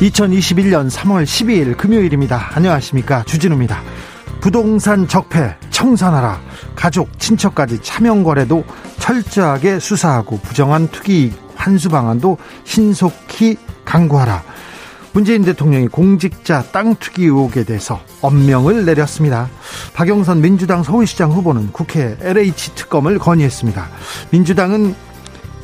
(2021년 3월 12일) 금요일입니다 안녕하십니까 주진우입니다 부동산 적폐 청산하라 가족 친척까지 차명거래도 철저하게 수사하고 부정한 투기 환수 방안도 신속히 강구하라 문재인 대통령이 공직자 땅 투기 의혹에 대해서 엄명을 내렸습니다. 박영선 민주당 서울시장 후보는 국회 LH 특검을 건의했습니다. 민주당은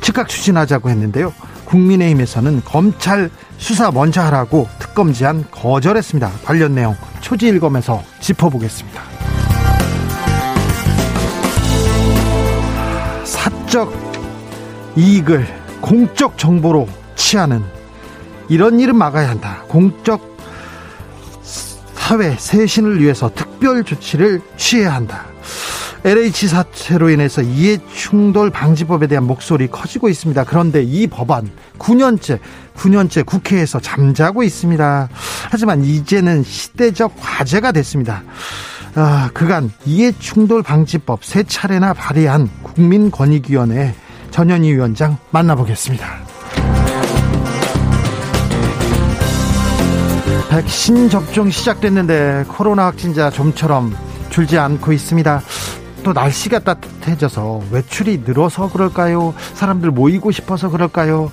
즉각 추진하자고 했는데요. 국민의힘에서는 검찰 수사 먼저 하라고 특검 제안 거절했습니다. 관련 내용 초지일검에서 짚어보겠습니다. 사적 이익을 공적 정보로 취하는 이런 일은 막아야 한다. 공적 사회 쇄신을 위해서 특별 조치를 취해야 한다. LH 사태로 인해서 이해충돌 방지법에 대한 목소리 커지고 있습니다. 그런데 이 법안 9년째 9년째 국회에서 잠자고 있습니다. 하지만 이제는 시대적 과제가 됐습니다. 아, 그간 이해충돌 방지법 세 차례나 발의한 국민권익위원회 전현희 위원장 만나보겠습니다. 백신 접종 시작됐는데 코로나 확진자 좀처럼 줄지 않고 있습니다. 또 날씨가 따뜻해져서 외출이 늘어서 그럴까요? 사람들 모이고 싶어서 그럴까요?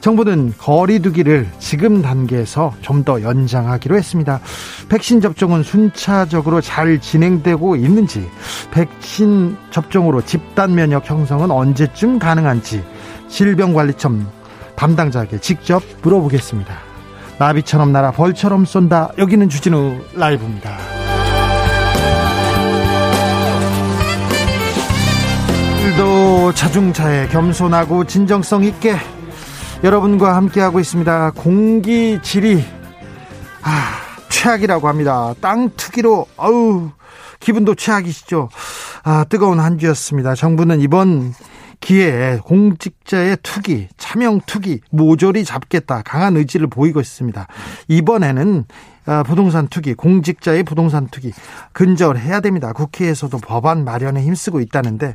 정부는 거리두기를 지금 단계에서 좀 더 연장하기로 했습니다. 백신 접종은 순차적으로 잘 진행되고 있는지, 백신 접종으로 집단 면역 형성은 언제쯤 가능한지 질병관리청 담당자에게 직접 물어보겠습니다. 나비처럼 날아 벌처럼 쏜다. 여기는 주진우 라이브입니다. 오늘도 자중차에 겸손하고 진정성 있게 여러분과 함께하고 있습니다. 공기 질이 아, 최악이라고 합니다. 땅 투기로 어우 기분도 최악이시죠. 아, 뜨거운 한 주였습니다. 정부는 이번 기회에 공직자의 투기, 차명 투기 모조리 잡겠다 강한 의지를 보이고 있습니다. 이번에는 아, 부동산 투기, 공직자의 부동산 투기 근절해야 됩니다. 국회에서도 법안 마련에 힘쓰고 있다는데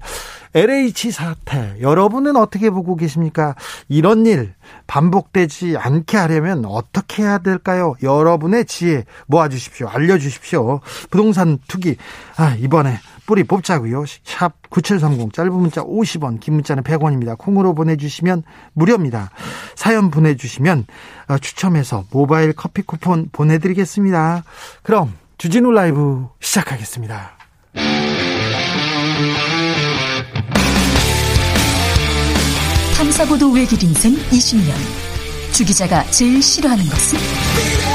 LH 사태 여러분은 어떻게 보고 계십니까? 이런 일 반복되지 않게 하려면 어떻게 해야 될까요? 여러분의 지혜 모아 주십시오. 알려 주십시오. 부동산 투기 아, 이번에 뿌리 뽑자고요. 샵 9730 짧은 문자 50원 긴 문자는 100원입니다. 콩으로 보내주시면 무료입니다. 사연 보내주시면 어, 추첨해서 모바일 커피 쿠폰 보내드리겠습니다. 그럼 주진우 라이브 시작하겠습니다. 탐사보도 외길 인생 20년 주 기자가 제일 싫어하는 것은?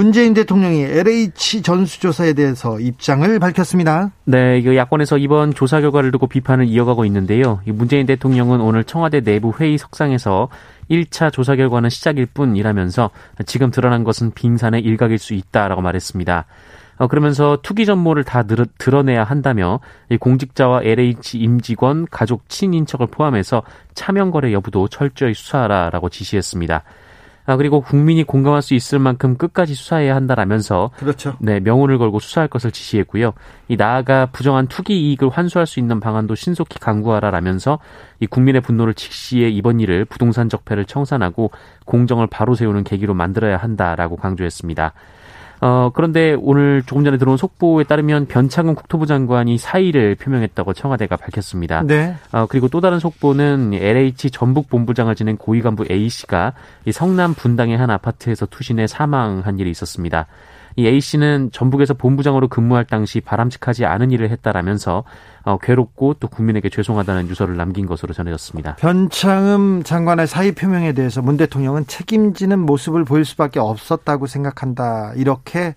문재인 대통령이 LH 전수조사에 대해서 입장을 밝혔습니다. 네, 이 야권에서 이번 조사 결과를 두고 비판을 이어가고 있는데요. 문재인 대통령은 오늘 청와대 내부 회의 석상에서 1차 조사 결과는 시작일 뿐이라면서 지금 드러난 것은 빙산의 일각일 수 있다라고 말했습니다. 어, 그러면서 투기 전모를 다 드러내야 한다며 공직자와 LH 임직원, 가족, 친인척을 포함해서 차명거래 여부도 철저히 수사하라라고 지시했습니다. 아, 그리고 국민이 공감할 수 있을 만큼 끝까지 수사해야 한다라면서 그렇죠. 네, 명운을 걸고 수사할 것을 지시했고요. 이 나아가 부정한 투기 이익을 환수할 수 있는 방안도 신속히 강구하라라면서 이 국민의 분노를 직시해 이번 일을 부동산 적폐를 청산하고 공정을 바로 세우는 계기로 만들어야 한다라고 강조했습니다. 어, 그런데 오늘 조금 전에 들어온 속보에 따르면 변창흠 국토부 장관이 사의를 표명했다고 청와대가 밝혔습니다. 네. 어, 그리고 또 다른 속보는 LH 전북 본부장을 지낸 고위 간부 A 씨가 이 성남 분당의 한 아파트에서 투신해 사망한 일이 있었습니다. 이 A 씨는 전북에서 본부장으로 근무할 당시 바람직하지 않은 일을 했다라면서 어, 괴롭고 또 국민에게 죄송하다는 유서를 남긴 것으로 전해졌습니다. 변창흠 장관의 사의 표명에 대해서 문 대통령은 책임지는 모습을 보일 수밖에 없었다고 생각한다. 이렇게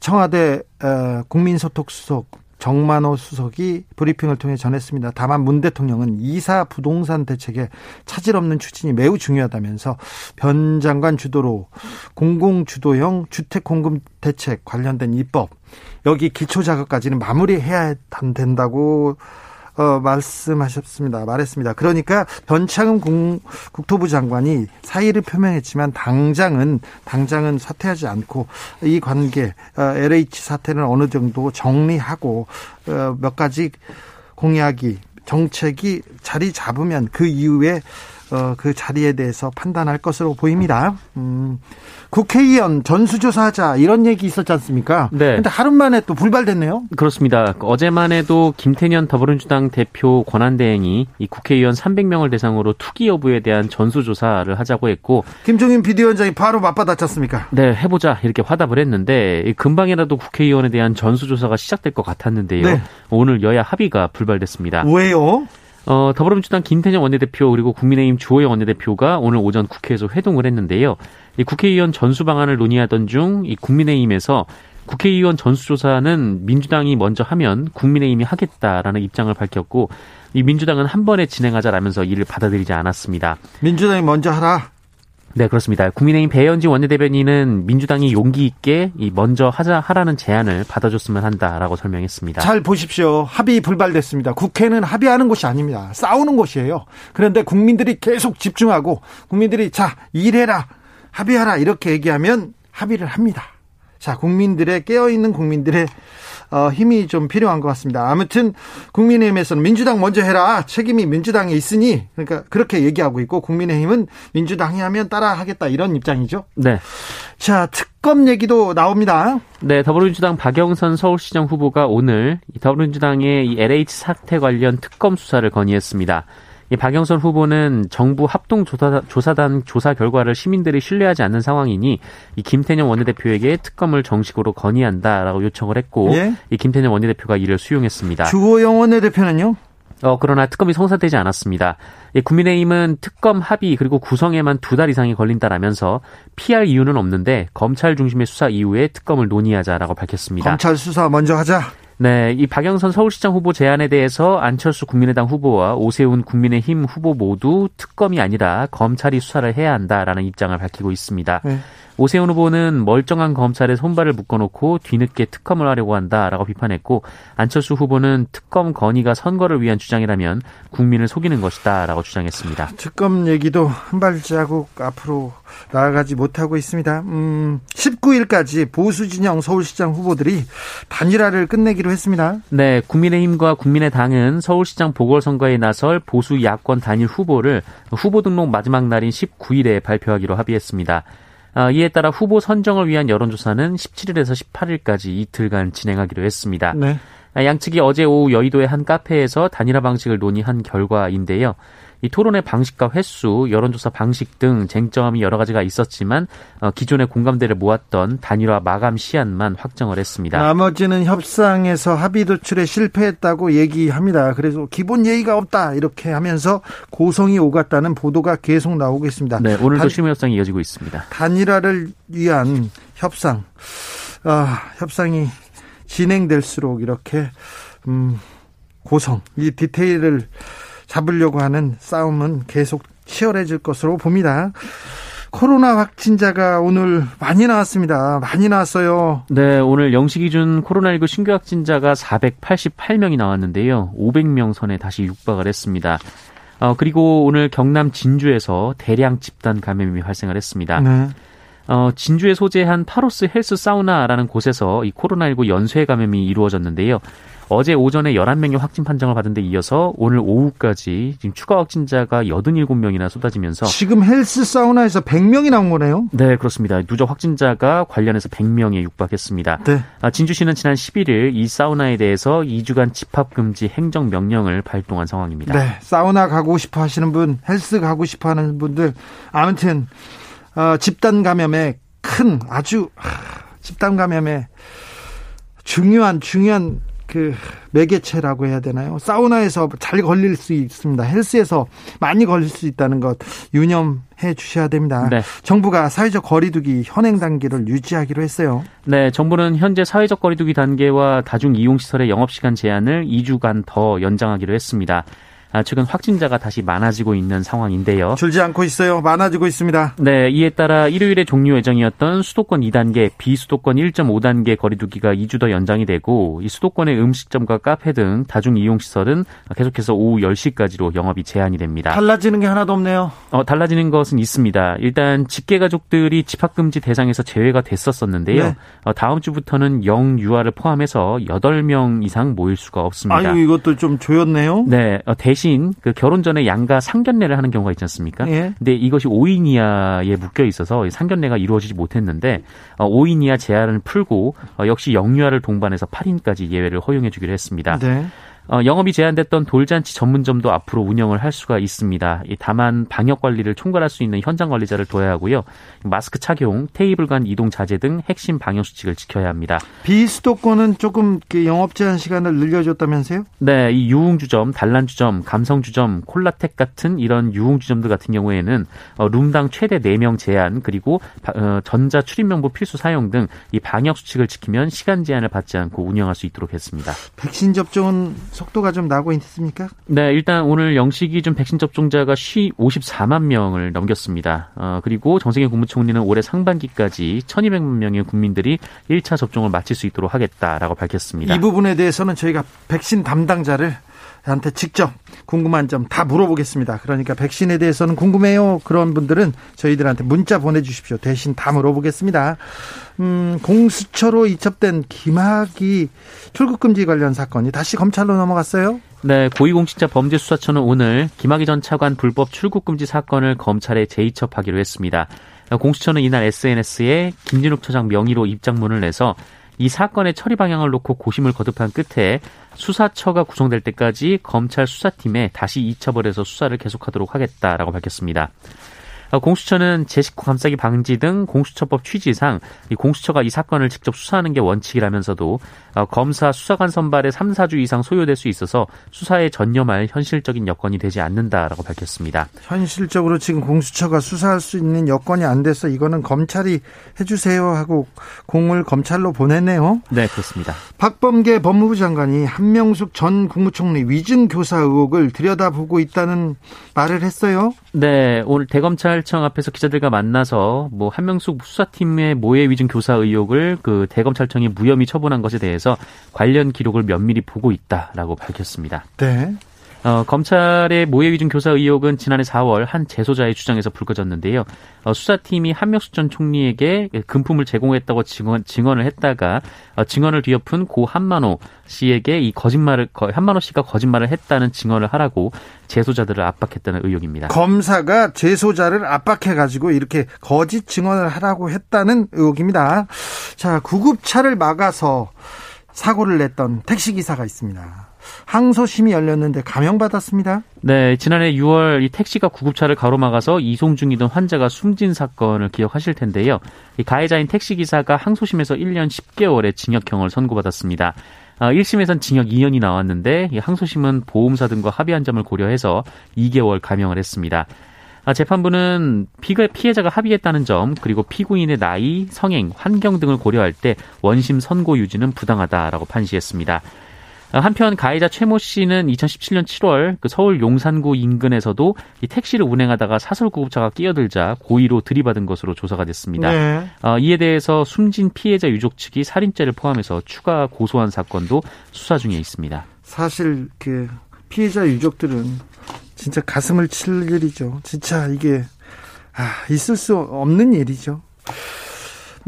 청와대 어, 국민소통수석 정만호 수석이 브리핑을 통해 전했습니다. 다만 문 대통령은 이사 부동산 대책에 차질 없는 추진이 매우 중요하다면서 변 장관 주도로 공공 주도형 주택 공급 대책 관련된 입법 여기 기초 작업까지는 마무리해야 된다고 어, 말씀하셨습니다. 말했습니다. 그러니까 변창흠 공, 국토부 장관이 사의를 표명했지만 당장은 당장은 사퇴하지 않고 이 관계 어, LH 사태는 어느 정도 정리하고 어, 몇 가지 공약이 정책이 자리 잡으면 그 이후에 어, 그 자리에 대해서 판단할 것으로 보입니다. 음, 국회의원 전수조사하자 이런 얘기 있었지 않습니까? 네. 근데 하루 만에 또 불발됐네요. 그렇습니다. 어제만 해도 김태년 더불어민주당 대표 권한대행이 이 국회의원 300명을 대상으로 투기 여부에 대한 전수조사를 하자고 했고 김종인 비대위원장이 바로 맞받아쳤습니까? 네, 해보자 이렇게 화답을 했는데 금방이라도 국회의원에 대한 전수조사가 시작될 것 같았는데요. 네. 오늘 여야 합의가 불발됐습니다. 왜요? 어, 더불어민주당 김태년 원내대표 그리고 국민의힘 주호영 원내대표가 오늘 오전 국회에서 회동을 했는데요. 이 국회의원 전수 방안을 논의하던 중 이 국민의힘에서 국회의원 전수조사는 민주당이 먼저 하면 국민의힘이 하겠다라는 입장을 밝혔고 이 민주당은 한 번에 진행하자라면서 이를 받아들이지 않았습니다. 민주당이 먼저 하라. 네, 그렇습니다. 국민의힘 배현지 원내대변인은 민주당이 용기 있게 이 먼저 하자 하라는 제안을 받아줬으면 한다라고 설명했습니다. 잘 보십시오. 합의 불발됐습니다. 국회는 합의하는 곳이 아닙니다. 싸우는 곳이에요. 그런데 국민들이 계속 집중하고 국민들이 자 일해라 합의하라 이렇게 얘기하면 합의를 합니다. 자 국민들의 깨어 있는 국민들의 어, 힘이 좀 필요한 것 같습니다. 아무튼 국민의힘에서는 민주당 먼저 해라 책임이 민주당에 있으니 그러니까 그렇게 얘기하고 있고 국민의힘은 민주당이 하면 따라하겠다 이런 입장이죠. 네. 자 특검 얘기도 나옵니다. 네, 더불어민주당 박영선 서울시장 후보가 오늘 더불어민주당의 이 LH 사태 관련 특검 수사를 건의했습니다. 이 박영선 후보는 정부 합동 조사, 조사단 조사 결과를 시민들이 신뢰하지 않는 상황이니 이 김태년 원내대표에게 특검을 정식으로 건의한다라고 요청을 했고 예? 이 김태년 원내대표가 이를 수용했습니다. 주호영 원내대표는요? 어, 그러나 특검이 성사되지 않았습니다. 예, 국민의힘은 특검 합의 그리고 구성에만 두 달 이상이 걸린다라면서 피할 이유는 없는데 검찰 중심의 수사 이후에 특검을 논의하자라고 밝혔습니다. 검찰 수사 먼저 하자. 네, 이 박영선 서울시장 후보 제안에 대해서 안철수 국민의당 후보와 오세훈 국민의힘 후보 모두 특검이 아니라 검찰이 수사를 해야 한다라는 입장을 밝히고 있습니다. 네. 오세훈 후보는 멀쩡한 검찰에 손발을 묶어놓고 뒤늦게 특검을 하려고 한다라고 비판했고 안철수 후보는 특검 건의가 선거를 위한 주장이라면 국민을 속이는 것이다라고 주장했습니다. 특검 얘기도 한 발자국 앞으로 나아가지 못하고 있습니다. 음, 19일까지 보수 진영 서울시장 후보들이 단일화를 끝내기로 했습니다. 네, 국민의힘과 국민의당은 서울시장 보궐선거에 나설 보수 야권 단일 후보를 후보 등록 마지막 날인 19일에 발표하기로 합의했습니다. 아, 이에 따라 후보 선정을 위한 여론조사는 17일에서 18일까지 이틀간 진행하기로 했습니다. 네. 아, 양측이 어제 오후 여의도의 한 카페에서 단일화 방식을 논의한 결과인데요. 이 토론의 방식과 횟수, 여론조사 방식 등 쟁점이 여러 가지가 있었지만 어, 기존의 공감대를 모았던 단일화 마감 시한만 확정을 했습니다. 나머지는 협상에서 합의 도출에 실패했다고 얘기합니다. 그래서 기본 예의가 없다 이렇게 하면서 고성이 오갔다는 보도가 계속 나오고 있습니다. 네, 오늘도 실무 협상이 이어지고 있습니다. 단일화를 위한 협상, 아, 협상이 진행될수록 이렇게 음, 고성 이 디테일을 잡으려고 하는 싸움은 계속 치열해질 것으로 봅니다. 코로나 확진자가 오늘 많이 나왔습니다. 많이 나왔어요. 네, 오늘 영시 기준 코로나19 신규 확진자가 488명이 나왔는데요. 500명 선에 다시 육박을 했습니다. 어, 그리고 오늘 경남 진주에서 대량 집단 감염이 발생을 했습니다. 네. 어, 진주에 소재한 파로스 헬스 사우나라는 곳에서 이 코로나19 연쇄 감염이 이루어졌는데요. 어제 오전에 11명의 확진 판정을 받은 데 이어서 오늘 오후까지 지금 추가 확진자가 87명이나 쏟아지면서 지금 헬스 사우나에서 100명이 나온 거네요? 네, 그렇습니다. 누적 확진자가 관련해서 100명에 육박했습니다. 네. 아, 진주시는 지난 11일 이 사우나에 대해서 2주간 집합 금지 행정 명령을 발동한 상황입니다. 네, 사우나 가고 싶어 하시는 분, 헬스 가고 싶어 하는 분들 아무튼 어, 집단 감염에 큰 아주 집단 감염에 중요한 중요한 그 매개체라고 해야 되나요? 사우나에서 잘 걸릴 수 있습니다. 헬스에서 많이 걸릴 수 있다는 것 유념해 주셔야 됩니다. 네. 정부가 사회적 거리두기 현행 단계를 유지하기로 했어요. 네, 정부는 현재 사회적 거리두기 단계와 다중 이용 시설의 영업 시간 제한을 2주간 더 연장하기로 했습니다. 아, 최근 확진자가 다시 많아지고 있는 상황인데요. 줄지 않고 있어요. 많아지고 있습니다. 네, 이에 따라 일요일에 종료 예정이었던 수도권 2단계, 비수도권 1.5단계 거리두기가 2주 더 연장이 되고 이 수도권의 음식점과 카페 등 다중 이용 시설은 계속해서 오후 10시까지로 영업이 제한이 됩니다. 달라지는 게 하나도 없네요. 어, 달라지는 것은 있습니다. 일단 직계 가족들이 집합 금지 대상에서 제외가 됐었었는데요. 네. 어, 다음 주부터는 영유아를 포함해서 8명 이상 모일 수가 없습니다. 아유, 이것도 좀 조였네요. 네, 어, 대신 대신 그 결혼 전에 양가 상견례를 하는 경우가 있지 않습니까? 예. 근데 이것이 5인 이하에 묶여 있어서 상견례가 이루어지지 못했는데 5인 어, 이하 제한을 풀고 어, 역시 영유아를 동반해서 8인까지 예외를 허용해 주기로 했습니다. 네. 어, 영업이 제한됐던 돌잔치 전문점도 앞으로 운영을 할 수가 있습니다. 다만 방역 관리를 총괄할 수 있는 현장 관리자를 둬야 하고요. 마스크 착용, 테이블 간 이동 자제 등 핵심 방역 수칙을 지켜야 합니다. 비수도권은 조금 영업 제한 시간을 늘려줬다면서요? 네, 이 유흥주점, 단란주점, 감성주점, 콜라텍 같은 이런 유흥주점들 같은 경우에는 어, 룸당 최대 4명 제한 그리고 어, 전자 출입명부 필수 사용 등 이 방역 수칙을 지키면 시간 제한을 받지 않고 운영할 수 있도록 했습니다. 백신 접종은 속도가 좀 나고 있습니까? 네, 일단 오늘 영시 기준 백신 접종자가 54만 명을 넘겼습니다. 어, 그리고 정세균 국무총리는 올해 상반기까지 1,200만 명의 국민들이 1차 접종을 마칠 수 있도록 하겠다라고 밝혔습니다. 이 부분에 대해서는 저희가 백신 담당자를 한테 직접 궁금한 점 다 물어보겠습니다. 그러니까 백신에 대해서는 궁금해요. 그런 분들은 저희들한테 문자 보내주십시오. 대신 다 물어보겠습니다. 음, 공수처로 이첩된 김학이 출국금지 관련 사건이 다시 검찰로 넘어갔어요? 네, 고위공직자 범죄수사처는 오늘 김학의 전 차관 불법 출국금지 사건을 검찰에 재이첩하기로 했습니다. 공수처는 이날 SNS에 김진욱 처장 명의로 입장문을 내서 이 사건의 처리 방향을 놓고 고심을 거듭한 끝에 수사처가 구성될 때까지 검찰 수사팀에 다시 이첩을 해서 수사를 계속하도록 하겠다라고 밝혔습니다. 어, 공수처는 제 식구 감싸기 방지 등 공수처법 취지상 이 공수처가 이 사건을 직접 수사하는 게 원칙이라면서도 어, 검사 수사관 선발에 3, 4주 이상 소요될 수 있어서 수사에 전념할 현실적인 여건이 되지 않는다라고 밝혔습니다. 현실적으로 지금 공수처가 수사할 수 있는 여건이 안 돼서 이거는 검찰이 해주세요 하고 공을 검찰로 보냈네요. 네, 그렇습니다. 박범계 법무부 장관이 한명숙 전 국무총리 위증 교사 의혹을 들여다보고 있다는 말을 했어요. 네, 오늘 대검찰 검찰청 앞에서 기자들과 만나서 뭐 한명숙 수사팀의 모해 위증 교사 의혹을 그 대검찰청이 무혐의 처분한 것에 대해서 관련 기록을 면밀히 보고 있다라고 밝혔습니다. 네. 어, 검찰의 모해 위증 교사 의혹은 지난해 4월 한 재소자의 주장에서 불거졌는데요. 어, 수사팀이 한명숙 전 총리에게 금품을 제공했다고 증언, 증언을 했다가 어, 증언을 뒤엎은 고 한만호 씨에게 이 거짓말을 한만호 씨가 거짓말을 했다는 증언을 하라고 재소자들을 압박했다는 의혹입니다. 검사가 재소자를 압박해 가지고 이렇게 거짓 증언을 하라고 했다는 의혹입니다. 자, 구급차를 막아서 사고를 냈던 택시 기사가 있습니다. 항소심이 열렸는데 감형받았습니다. 네, 지난해 6월 이 택시가 구급차를 가로막아서 이송 중이던 환자가 숨진 사건을 기억하실 텐데요. 이 가해자인 택시 기사가 항소심에서 1년 10개월의 징역형을 선고받았습니다. 1심에선 아, 징역 2년이 나왔는데 항소심은 보험사 등과 합의한 점을 고려해서 2개월 감형을 했습니다. 아, 재판부는 피해자가 합의했다는 점 그리고 피고인의 나이, 성행, 환경 등을 고려할 때 원심 선고 유지는 부당하다라고 판시했습니다. 한편 가해자 최모 씨는 2017년 7월 그 서울 용산구 인근에서도 이 택시를 운행하다가 사설 구급차가 끼어들자 고의로 들이받은 것으로 조사가 됐습니다. 네. 어, 이에 대해서 숨진 피해자 유족 측이 살인죄를 포함해서 추가 고소한 사건도 수사 중에 있습니다. 사실 그 피해자 유족들은 진짜 가슴을 칠 일이죠. 진짜 이게 아, 있을 수 없는 일이죠.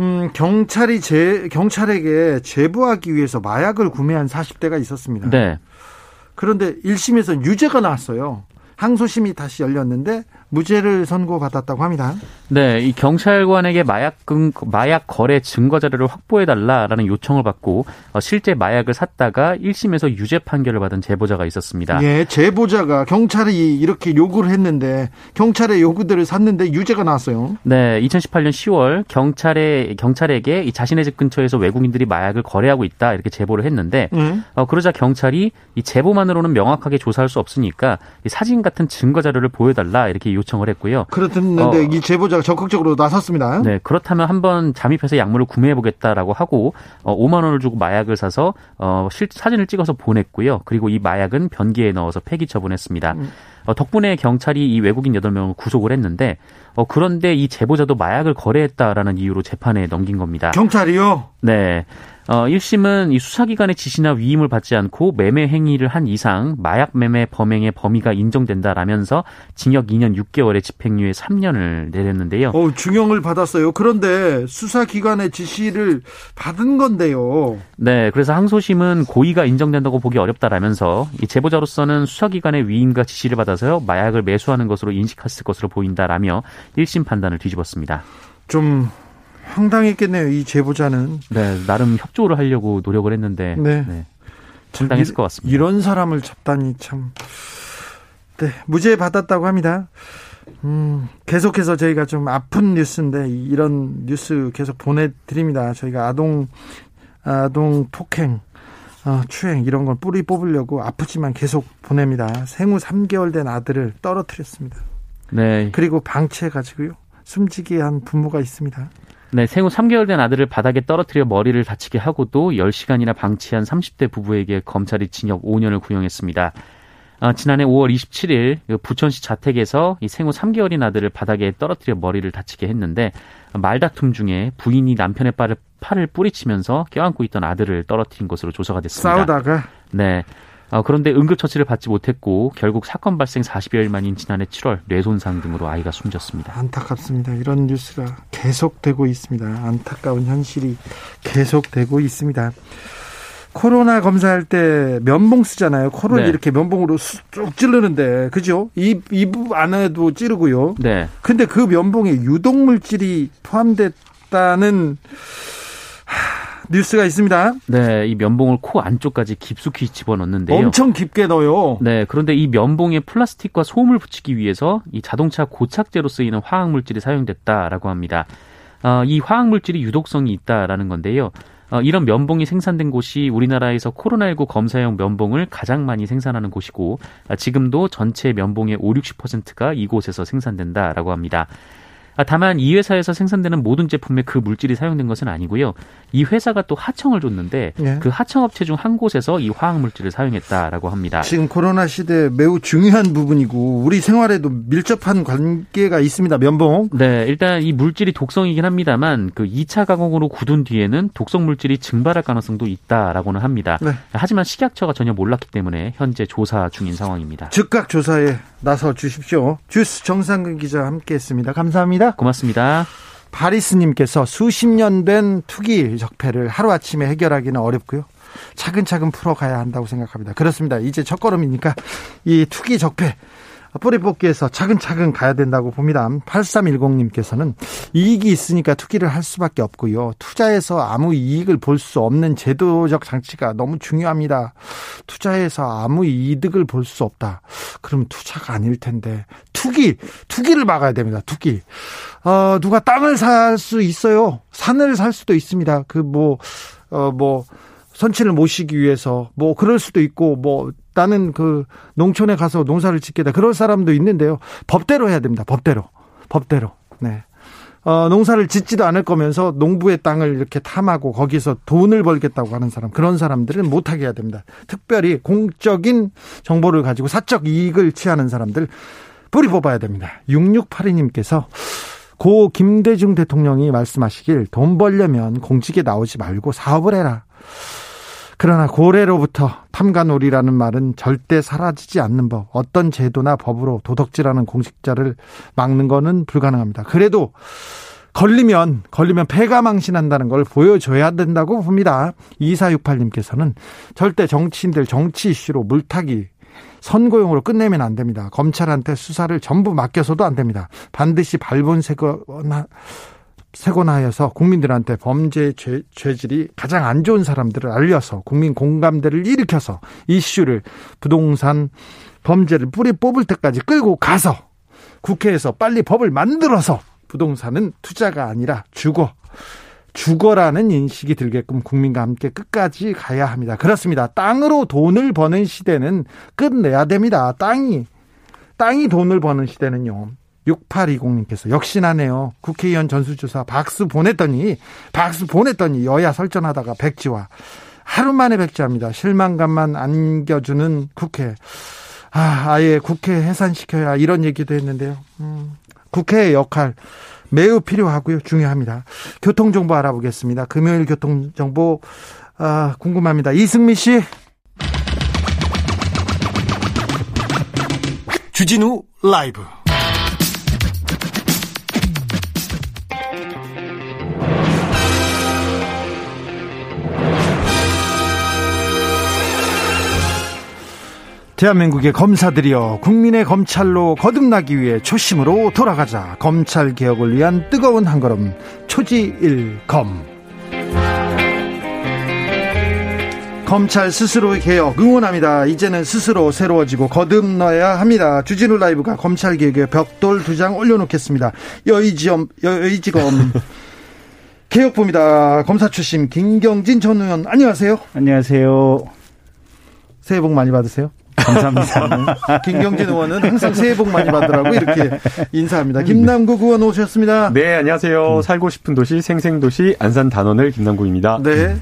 음, 경찰이 제, 경찰에게 제보하기 위해서 마약을 구매한 40대가 있었습니다. 네. 그런데 1심에서 유죄가 나왔어요. 항소심이 다시 열렸는데 무죄를 선고받았다고 합니다. 네, 이 경찰관에게 마약 마약 거래 증거 자료를 확보해 달라라는 요청을 받고 어, 실제 마약을 샀다가 1심에서 유죄 판결을 받은 제보자가 있었습니다. 예, 제보자가 경찰이 이렇게 요구를 했는데 경찰의 요구들을 샀는데 유죄가 나왔어요. 네, 2018년 10월 경찰에 경찰에게 이 자신의 집 근처에서 외국인들이 마약을 거래하고 있다 이렇게 제보를 했는데 예. 어, 그러자 경찰이 이 제보만으로는 명확하게 조사할 수 없으니까 이 사진 같은 증거 자료를 보여달라 이렇게 요 요청을 했고요. 그렇는데 어, 이 제보자가 적극적으로 나섰습니다. 네, 그렇다면 한번 잠입해서 약물을 구매해 보겠다라고 하고 어, 5만 원을 주고 마약을 사서 어, 실, 사진을 찍어서 보냈고요. 그리고 이 마약은 변기에 넣어서 폐기 처분했습니다. 음. 어, 덕분에 경찰이 이 외국인 8명을 구속을 했는데 어, 그런데 이 제보자도 마약을 거래했다라는 이유로 재판에 넘긴 겁니다. 경찰이요? 네. 어, 1심은 이 수사기관의 지시나 위임을 받지 않고 매매 행위를 한 이상 마약 매매 범행의 범위가 인정된다라면서 징역 2년 6개월의 집행유예 3년을 내렸는데요. 어, 중형을 받았어요. 그런데 수사기관의 지시를 받은 건데요. 네, 그래서 항소심은 고의가 인정된다고 보기 어렵다라면서 이 제보자로서는 수사기관의 위임과 지시를 받아서요 마약을 매수하는 것으로 인식했을 것으로 보인다라며 1심 판단을 뒤집었습니다. 좀 황당했겠네요. 이 제보자는. 네, 나름 협조를 하려고 노력을 했는데 네. 네. 황당했을 것 같습니다. 이런 사람을 잡다니 참. 네, 무죄 받았다고 합니다. 음, 계속해서 저희가 좀 아픈 뉴스인데 이런 뉴스 계속 보내드립니다. 저희가 아동 아동 폭행, 어, 추행 이런 걸 뿌리 뽑으려고 아프지만 계속 보냅니다. 생후 3개월 된 아들을 떨어뜨렸습니다. 네. 그리고 방치해 가지고요 숨지게 한 부모가 있습니다. 네, 생후 3개월 된 아들을 바닥에 떨어뜨려 머리를 다치게 하고도 10시간이나 방치한 30대 부부에게 검찰이 징역 5년을 구형했습니다. 아, 지난해 5월 27일 그 부천시 자택에서 이 생후 3개월인 아들을 바닥에 떨어뜨려 머리를 다치게 했는데 말다툼 중에 부인이 남편의 팔을, 팔을 뿌리치면서 껴안고 있던 아들을 떨어뜨린 것으로 조사가 됐습니다. 싸우다가? 네. 어, 그런데 응급처치를 받지 못했고 결국 사건 발생 40여일 만인 지난해 7월 뇌손상 등으로 아이가 숨졌습니다. 안타깝습니다. 이런 뉴스가 계속되고 있습니다. 안타까운 현실이 계속되고 있습니다. 코로나 검사할 때 면봉 쓰잖아요. 코를 네. 이렇게 면봉으로 쭉 찌르는데, 그죠? 입, 입 안에도 찌르고요. 네. 근데 그 면봉에 유독물질이 포함됐다는 뉴스가 있습니다. 네, 이 면봉을 코 안쪽까지 깊숙이 집어넣는데요. 엄청 깊게 넣어요. 네, 그런데 이 면봉에 플라스틱과 솜을 붙이기 위해서 이 자동차 고착제로 쓰이는 화학 물질이 사용됐다라고 합니다. 어, 이 화학 물질이 유독성이 있다라는 건데요. 어, 이런 면봉이 생산된 곳이 우리나라에서 코로나19 검사용 면봉을 가장 많이 생산하는 곳이고 아, 지금도 전체 면봉의 5, 60%가 이곳에서 생산된다라고 합니다. 아, 다만 이 회사에서 생산되는 모든 제품에 그 물질이 사용된 것은 아니고요. 이 회사가 또 하청을 줬는데 예. 그 하청업체 중 한 곳에서 이 화학 물질을 사용했다라고 합니다. 지금 코로나 시대 매우 중요한 부분이고 우리 생활에도 밀접한 관계가 있습니다. 면봉. 네, 일단 이 물질이 독성이긴 합니다만 그 2차 가공으로 굳은 뒤에는 독성 물질이 증발할 가능성도 있다라고는 합니다. 네. 하지만 식약처가 전혀 몰랐기 때문에 현재 조사 중인 상황입니다. 즉각 조사에 나서 주십시오. 주스 정상근 기자 함께했습니다. 감사합니다. 고맙습니다. 바리스님께서 수십 년 된 투기 적폐를 하루아침에 해결하기는 어렵고요. 차근차근 풀어가야 한다고 생각합니다. 그렇습니다. 이제 첫 걸음이니까 이 투기 적폐 뿌리 뽑기에서 차근차근 가야 된다고 봅니다. 8310님께서는 이익이 있으니까 투기를 할 수밖에 없고요. 투자해서 아무 이익을 볼 수 없는 제도적 장치가 너무 중요합니다. 투자해서 아무 이득을 볼 수 없다. 그럼 투자가 아닐 텐데 투기, 투기를 막아야 됩니다. 투기. 어, 누가 땅을 살 수 있어요. 산을 살 수도 있습니다. 그 뭐, 어, 뭐, 선친을 모시기 위해서 뭐 그럴 수도 있고 뭐 나는 그 농촌에 가서 농사를 짓겠다 그럴 사람도 있는데요. 법대로 해야 됩니다. 법대로. 법대로. 네. 어, 농사를 짓지도 않을 거면서 농부의 땅을 이렇게 탐하고 거기서 돈을 벌겠다고 하는 사람, 그런 사람들은 못하게 해야 됩니다. 특별히 공적인 정보를 가지고 사적 이익을 취하는 사람들 뿌리 뽑아야 됩니다. 6682님께서 고 김대중 대통령이 말씀하시길 돈 벌려면 공직에 나오지 말고 사업을 해라. 그러나 고래로부터 탐관오리라는 말은 절대 사라지지 않는 법. 어떤 제도나 법으로 도덕질하는 공직자를 막는 것은 불가능합니다. 그래도 걸리면 걸리면 패가 망신한다는 걸 보여줘야 된다고 봅니다. 2468님께서는 절대 정치인들 정치 이슈로 물타기 선고용으로 끝내면 안 됩니다. 검찰한테 수사를 전부 맡겨서도 안 됩니다. 반드시 발본세거나 세곤하여서 국민들한테 범죄 죄, 죄 질이 가장 안 좋은 사람들을 알려서 국민 공감대를 일으켜서 이슈를 부동산 범죄를 뿌리 뽑을 때까지 끌고 가서 국회에서 빨리 법을 만들어서 부동산은 투자가 아니라 주거 주거라는 인식이 들게끔 국민과 함께 끝까지 가야 합니다. 그렇습니다. 땅으로 돈을 버는 시대는 끝내야 됩니다. 땅이 땅이 돈을 버는 시대는요. 6820님께서 역시나네요. 국회의원 전수조사 박수 보냈더니 박수 보냈더니 여야 설전하다가 백지화 하루 만에 백지합니다. 실망감만 안겨주는 국회. 아, 아예 국회 해산시켜야 이런 얘기도 했는데요. 음, 국회의 역할 매우 필요하고요. 중요합니다. 교통정보 알아보겠습니다. 금요일 교통정보 아, 궁금합니다. 이승미 씨. 주진우 라이브. 대한민국의 검사들이여 국민의 검찰로 거듭나기 위해 초심으로 돌아가자 검찰 개혁을 위한 뜨거운 한 걸음 초지일검 검찰 스스로의 개혁 응원합니다. 이제는 스스로 새로워지고 거듭나야 합니다. 주진우 라이브가 검찰 개혁의 벽돌 두 장 올려놓겠습니다. 여의지검 여의지검 개혁부입니다. 검사 출신 김경진 전 의원 안녕하세요. 안녕하세요. 새해 복 많이 받으세요. 감사합니다. 김경진 의원은 항상 새해 복 많이 받으라고 이렇게 인사합니다. 김남국 의원 오셨습니다. 네, 안녕하세요. 음. 살고 싶은 도시 생생도시 안산 단원을 김남국입니다. 네.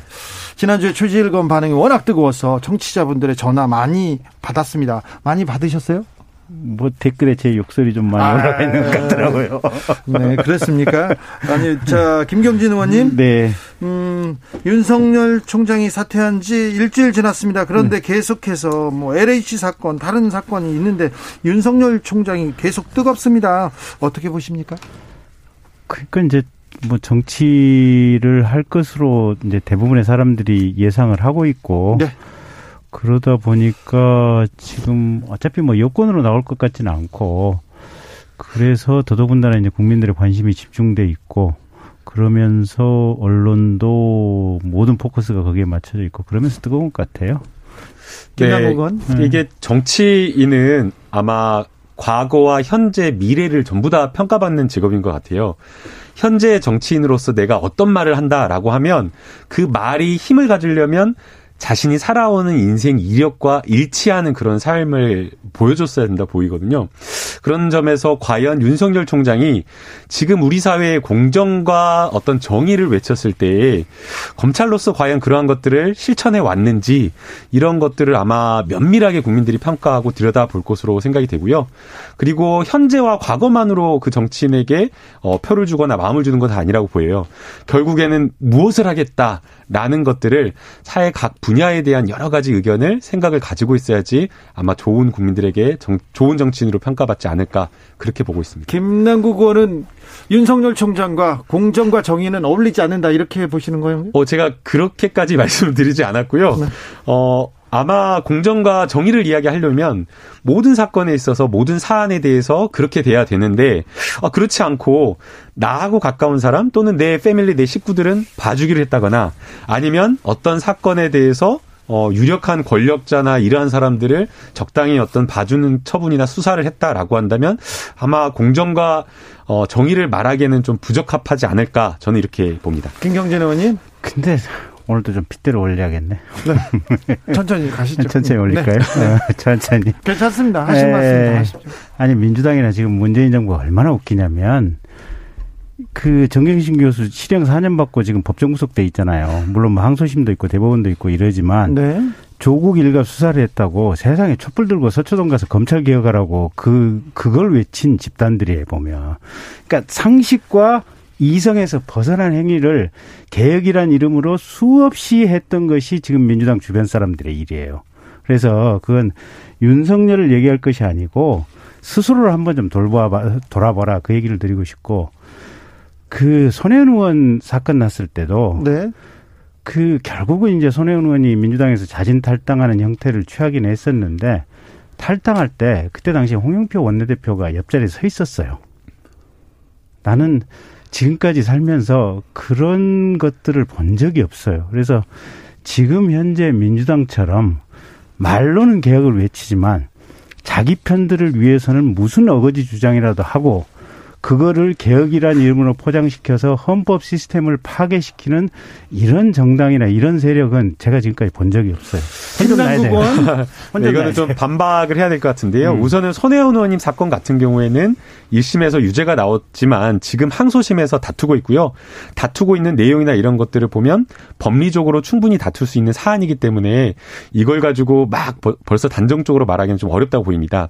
지난주에 초지일검 반응이 워낙 뜨거워서 청취자분들의 전화 많이 받았습니다. 많이 받으셨어요? 뭐 댓글에 제 욕설이 좀 많이 아, 올라가 있는 것 같더라고요. 네, 그렇습니까? 아니, 자, 김경진 의원님. 네. 음, 윤석열 총장이 사퇴한 지 일주일 지났습니다. 그런데 네. 계속해서 뭐 LH 사건, 다른 사건이 있는데 윤석열 총장이 계속 뜨겁습니다. 어떻게 보십니까? 그러니까 이제 뭐 정치를 할 것으로 이제 대부분의 사람들이 예상을 하고 있고 네. 그러다 보니까 지금 어차피 뭐 여권으로 나올 것 같지는 않고 그래서 더더군다나 이제 국민들의 관심이 집중돼 있고 그러면서 언론도 모든 포커스가 거기에 맞춰져 있고 그러면서 뜨거운 것 같아요. 네, 이게 정치인은 아마 과거와 현재, 미래를 전부 다 평가받는 직업인 것 같아요. 현재 정치인으로서 내가 어떤 말을 한다라고 하면 그 말이 힘을 가지려면 자신이 살아오는 인생 이력과 일치하는 그런 삶을 보여줬어야 된다 보이거든요. 그런 점에서 과연 윤석열 총장이 지금 우리 사회의 공정과 어떤 정의를 외쳤을 때 검찰로서 과연 그러한 것들을 실천해 왔는지 이런 것들을 아마 면밀하게 국민들이 평가하고 들여다볼 것으로 생각이 되고요. 그리고 현재와 과거만으로 그 정치인에게 어, 표를 주거나 마음을 주는 것은 아니라고 보여요. 결국에는 무엇을 하겠다라는 것들을 사회 각 분. 분야에 대한 여러 가지 의견을 생각을 가지고 있어야지 아마 좋은 국민들에게 정, 좋은 정치인으로 평가받지 않을까 그렇게 보고 있습니다. 김남국 의원은 윤석열 총장과 공정과 정의는 어울리지 않는다 이렇게 보시는 거예요? 어 제가 그렇게까지 말씀을 드리지 않았고요. 네. 어 아마 공정과 정의를 이야기하려면 모든 사건에 있어서 모든 사안에 대해서 그렇게 돼야 되는데 아, 그렇지 않고 나하고 가까운 사람 또는 내 패밀리 내 식구들은 봐주기로 했다거나 아니면 어떤 사건에 대해서 어, 유력한 권력자나 이러한 사람들을 적당히 어떤 봐주는 처분이나 수사를 했다라고 한다면 아마 공정과 어, 정의를 말하기에는 좀 부적합하지 않을까 저는 이렇게 봅니다. 김경진 의원님. 근데 오늘도 좀 핏대를 올려야겠네. 네. 천천히 가시죠. 천천히 올릴까요? 네. 어, 천천히. 괜찮습니다. 하신 네. 말씀 하십시오. 아니 민주당이나 지금 문재인 정부가 얼마나 웃기냐면 그 정경심 교수 실형 4년 받고 지금 법정 구속돼 있잖아요. 물론 뭐 항소심도 있고 대법원도 있고 이러지만 네. 조국 일가 수사를 했다고 세상에 촛불 들고 서초동 가서 검찰 개혁하라고 그 그걸 외친 집단들이 보면 그러니까 상식과 이성에서 벗어난 행위를 개혁이란 이름으로 수없이 했던 것이 지금 민주당 주변 사람들의 일이에요. 그래서 그건 윤석열을 얘기할 것이 아니고 스스로를 한번 좀 돌보아 돌아보라 그 얘기를 드리고 싶고 그 손혜원 의원 사건 났을 때도 네. 그 결국은 이제 손혜원 의원이 민주당에서 자진 탈당하는 형태를 취하긴 했었는데 탈당할 때 그때 당시 홍영표 원내대표가 옆자리에 서 있었어요. 나는 지금까지 살면서 그런 것들을 본 적이 없어요. 그래서 지금 현재 민주당처럼 말로는 개혁을 외치지만 자기 편들을 위해서는 무슨 어거지 주장이라도 하고 그거를 개혁이란 이름으로 포장시켜서 헌법 시스템을 파괴시키는 이런 정당이나 이런 세력은 제가 지금까지 본 적이 없어요. 행정국은 네, 이거는 좀 반박을 해야 될 것 같은데요. 음. 우선은 손혜원 의원님 사건 같은 경우에는 1심에서 유죄가 나왔지만 지금 항소심에서 다투고 있고요. 다투고 있는 내용이나 이런 것들을 보면 법리적으로 충분히 다툴 수 있는 사안이기 때문에 이걸 가지고 막 벌써 단정적으로 말하기는 좀 어렵다고 보입니다.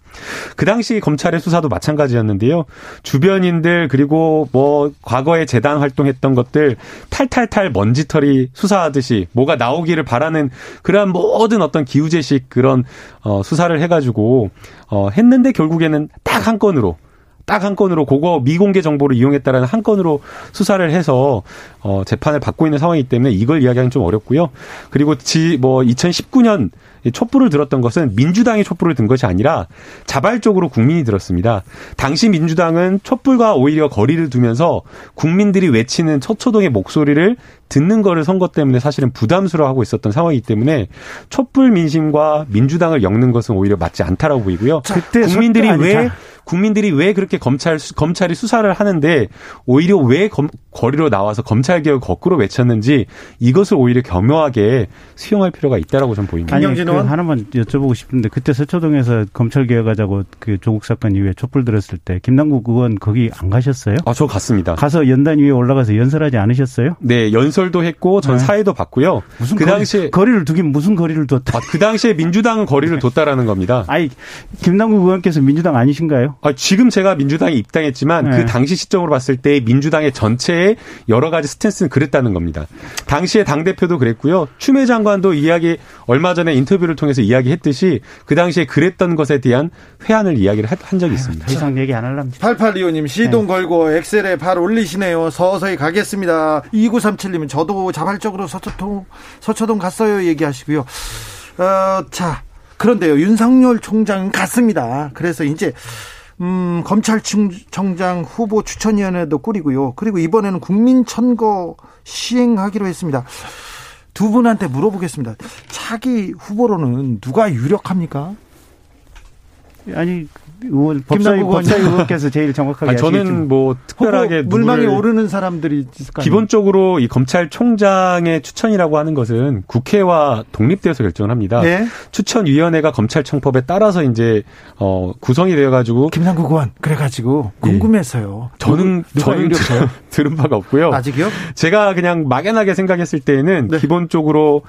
그 당시 검찰의 수사도 마찬가지였는데요. 주변 언론인들 그리고 뭐 과거에 재단 활동했던 것들 탈탈탈 먼지털이 수사하듯이 뭐가 나오기를 바라는 그러한 모든 어떤 기우제식 그런 어 수사를 해가지고 어 했는데 결국에는 딱 한 건으로 딱한 건으로 그거 미공개 정보를 이용했다라는 한 건으로 수사를 해서 어 재판을 받고 있는 상황이기 때문에 이걸 이야기하기는 좀 어렵고요. 그리고 지 뭐 2019년 촛불을 들었던 것은 민주당이 촛불을 든 것이 아니라 자발적으로 국민이 들었습니다. 당시 민주당은 촛불과 오히려 거리를 두면서 국민들이 외치는 첫초동의 목소리를 듣는 거를 선거 때문에 사실은 부담스러워하고 있었던 상황이기 때문에 촛불 민심과 민주당을 엮는 것은 오히려 맞지 않다라고 보이고요. 국민들이 왜 국민들이 왜 그렇게 검찰 검찰이 수사를 하는데 오히려 왜 검, 거리로 나와서 검찰 개혁 거꾸로 외쳤는지 이것을 오히려 겸허하게 수용할 필요가 있다라고 저는 보입니다. 아니, 그 하나만 여쭤보고 싶은데 그때 서초동에서 검찰 개혁하자고 그 조국 사건 이후에 촛불 들었을 때 김남국 의원 거기 안 가셨어요? 아, 저 갔습니다. 가서 연단 위에 올라가서 연설하지 않으셨어요? 네, 연설도 했고 전 네. 사회도 봤고요. 무슨 그 당시에 거리를 두긴 무슨 거리를 뒀다? 아, 그 당시에 민주당은 거리를 뒀다라는 겁니다. 아니 김남국 의원께서 민주당 아니신가요? 아, 지금 제가 민주당에 입당했지만 그 네. 그 당시 시점으로 봤을 때 민주당의 전체의 여러 가지 스탠스는 그랬다는 겁니다. 당시에 당 대표도 그랬고요. 추미애 장관도 이야기 얼마 전에 인터뷰를 통해서 이야기했듯이 그 당시에 그랬던 것에 대한 회한을 이야기를 한 적이 있습니다. 더 이상 얘기 안 할랍니다. 8825님 시동 네. 걸고 엑셀에 발 올리시네요. 서서히 가겠습니다. 2937님은 저도 자발적으로 서초동 서초동 갔어요 얘기하시고요. 어, 자 그런데요 윤석열 총장은 갔습니다. 그래서 이제 음, 검찰청장 후보 추천위원회도 꾸리고요. 그리고 이번에는 국민천거 시행하기로 했습니다. 두 분한테 물어보겠습니다. 차기 후보로는 누가 유력합니까? 아니 의원 법사위 법사위 의원께서 제일 정확하게 아니, 저는 뭐 특별하게 물망에 오르는 사람들이 기본적으로 이 검찰총장의 추천이라고 하는 것은 국회와 독립되어서 결정을 합니다. 네. 추천위원회가 검찰청법에 따라서 이제 어 구성이 되어가지고 김상국 의원 그래가지고 예. 궁금해서요. 네. 저는 저는 들은 바가 없고요. 아직요? 제가 그냥 막연하게 생각했을 때에는 네. 기본적으로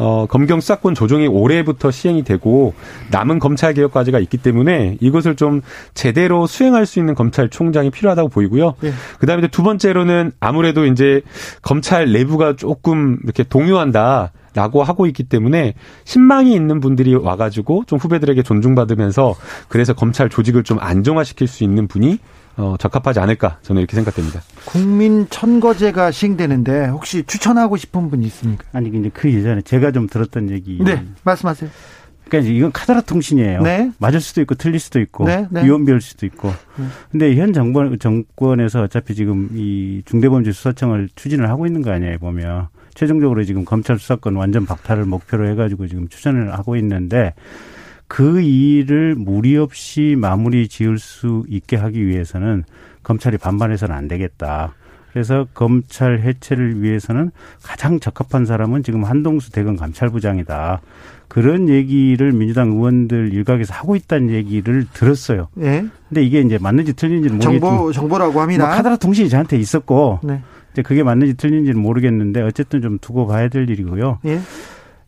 어, 검경 수사권 조정이 올해부터 시행이 되고 남은 검찰 개혁 과제가 있기 때문에 이것을 좀 제대로 수행할 수 있는 검찰총장이 필요하다고 보이고요. 예. 그다음에 두 번째로는 아무래도 이제 검찰 내부가 조금 이렇게 동요한다. 라고 하고 있기 때문에 신망이 있는 분들이 와가지고 좀 후배들에게 존중받으면서 그래서 검찰 조직을 좀 안정화시킬 수 있는 분이 어, 적합하지 않을까 저는 이렇게 생각됩니다. 국민 천거제가 시행되는데 혹시 추천하고 싶은 분 있습니까? 아니 근데 그 예전에 제가 좀 들었던 얘기. 네, 말씀하세요. 그러니까 이건 카드라 통신이에요. 네. 맞을 수도 있고 틀릴 수도 있고 네, 네. 위험비일 수도 있고. 네. 근데 현 정권 정권에서 어차피 지금 이 중대범죄 수사청을 추진을 하고 있는 거 아니에요 보면 최종적으로 지금 검찰 수사권 완전 박탈을 목표로 해가지고 지금 추천을 하고 있는데 그 일을 무리 없이 마무리 지을 수 있게 하기 위해서는 검찰이 반반해서는 안 되겠다. 그래서 검찰 해체를 위해서는 가장 적합한 사람은 지금 한동수 대검 감찰부장이다. 그런 얘기를 민주당 의원들 일각에서 하고 있다는 얘기를 들었어요. 네. 근데 이게 이제 맞는지 틀린지는 모르겠지만 정보 정보라고 합니다. 뭐 카드라 통신이 저한테 있었고 네. 이제 그게 맞는지 틀린지는 모르겠는데 어쨌든 좀 두고 봐야 될 일이고요. 네.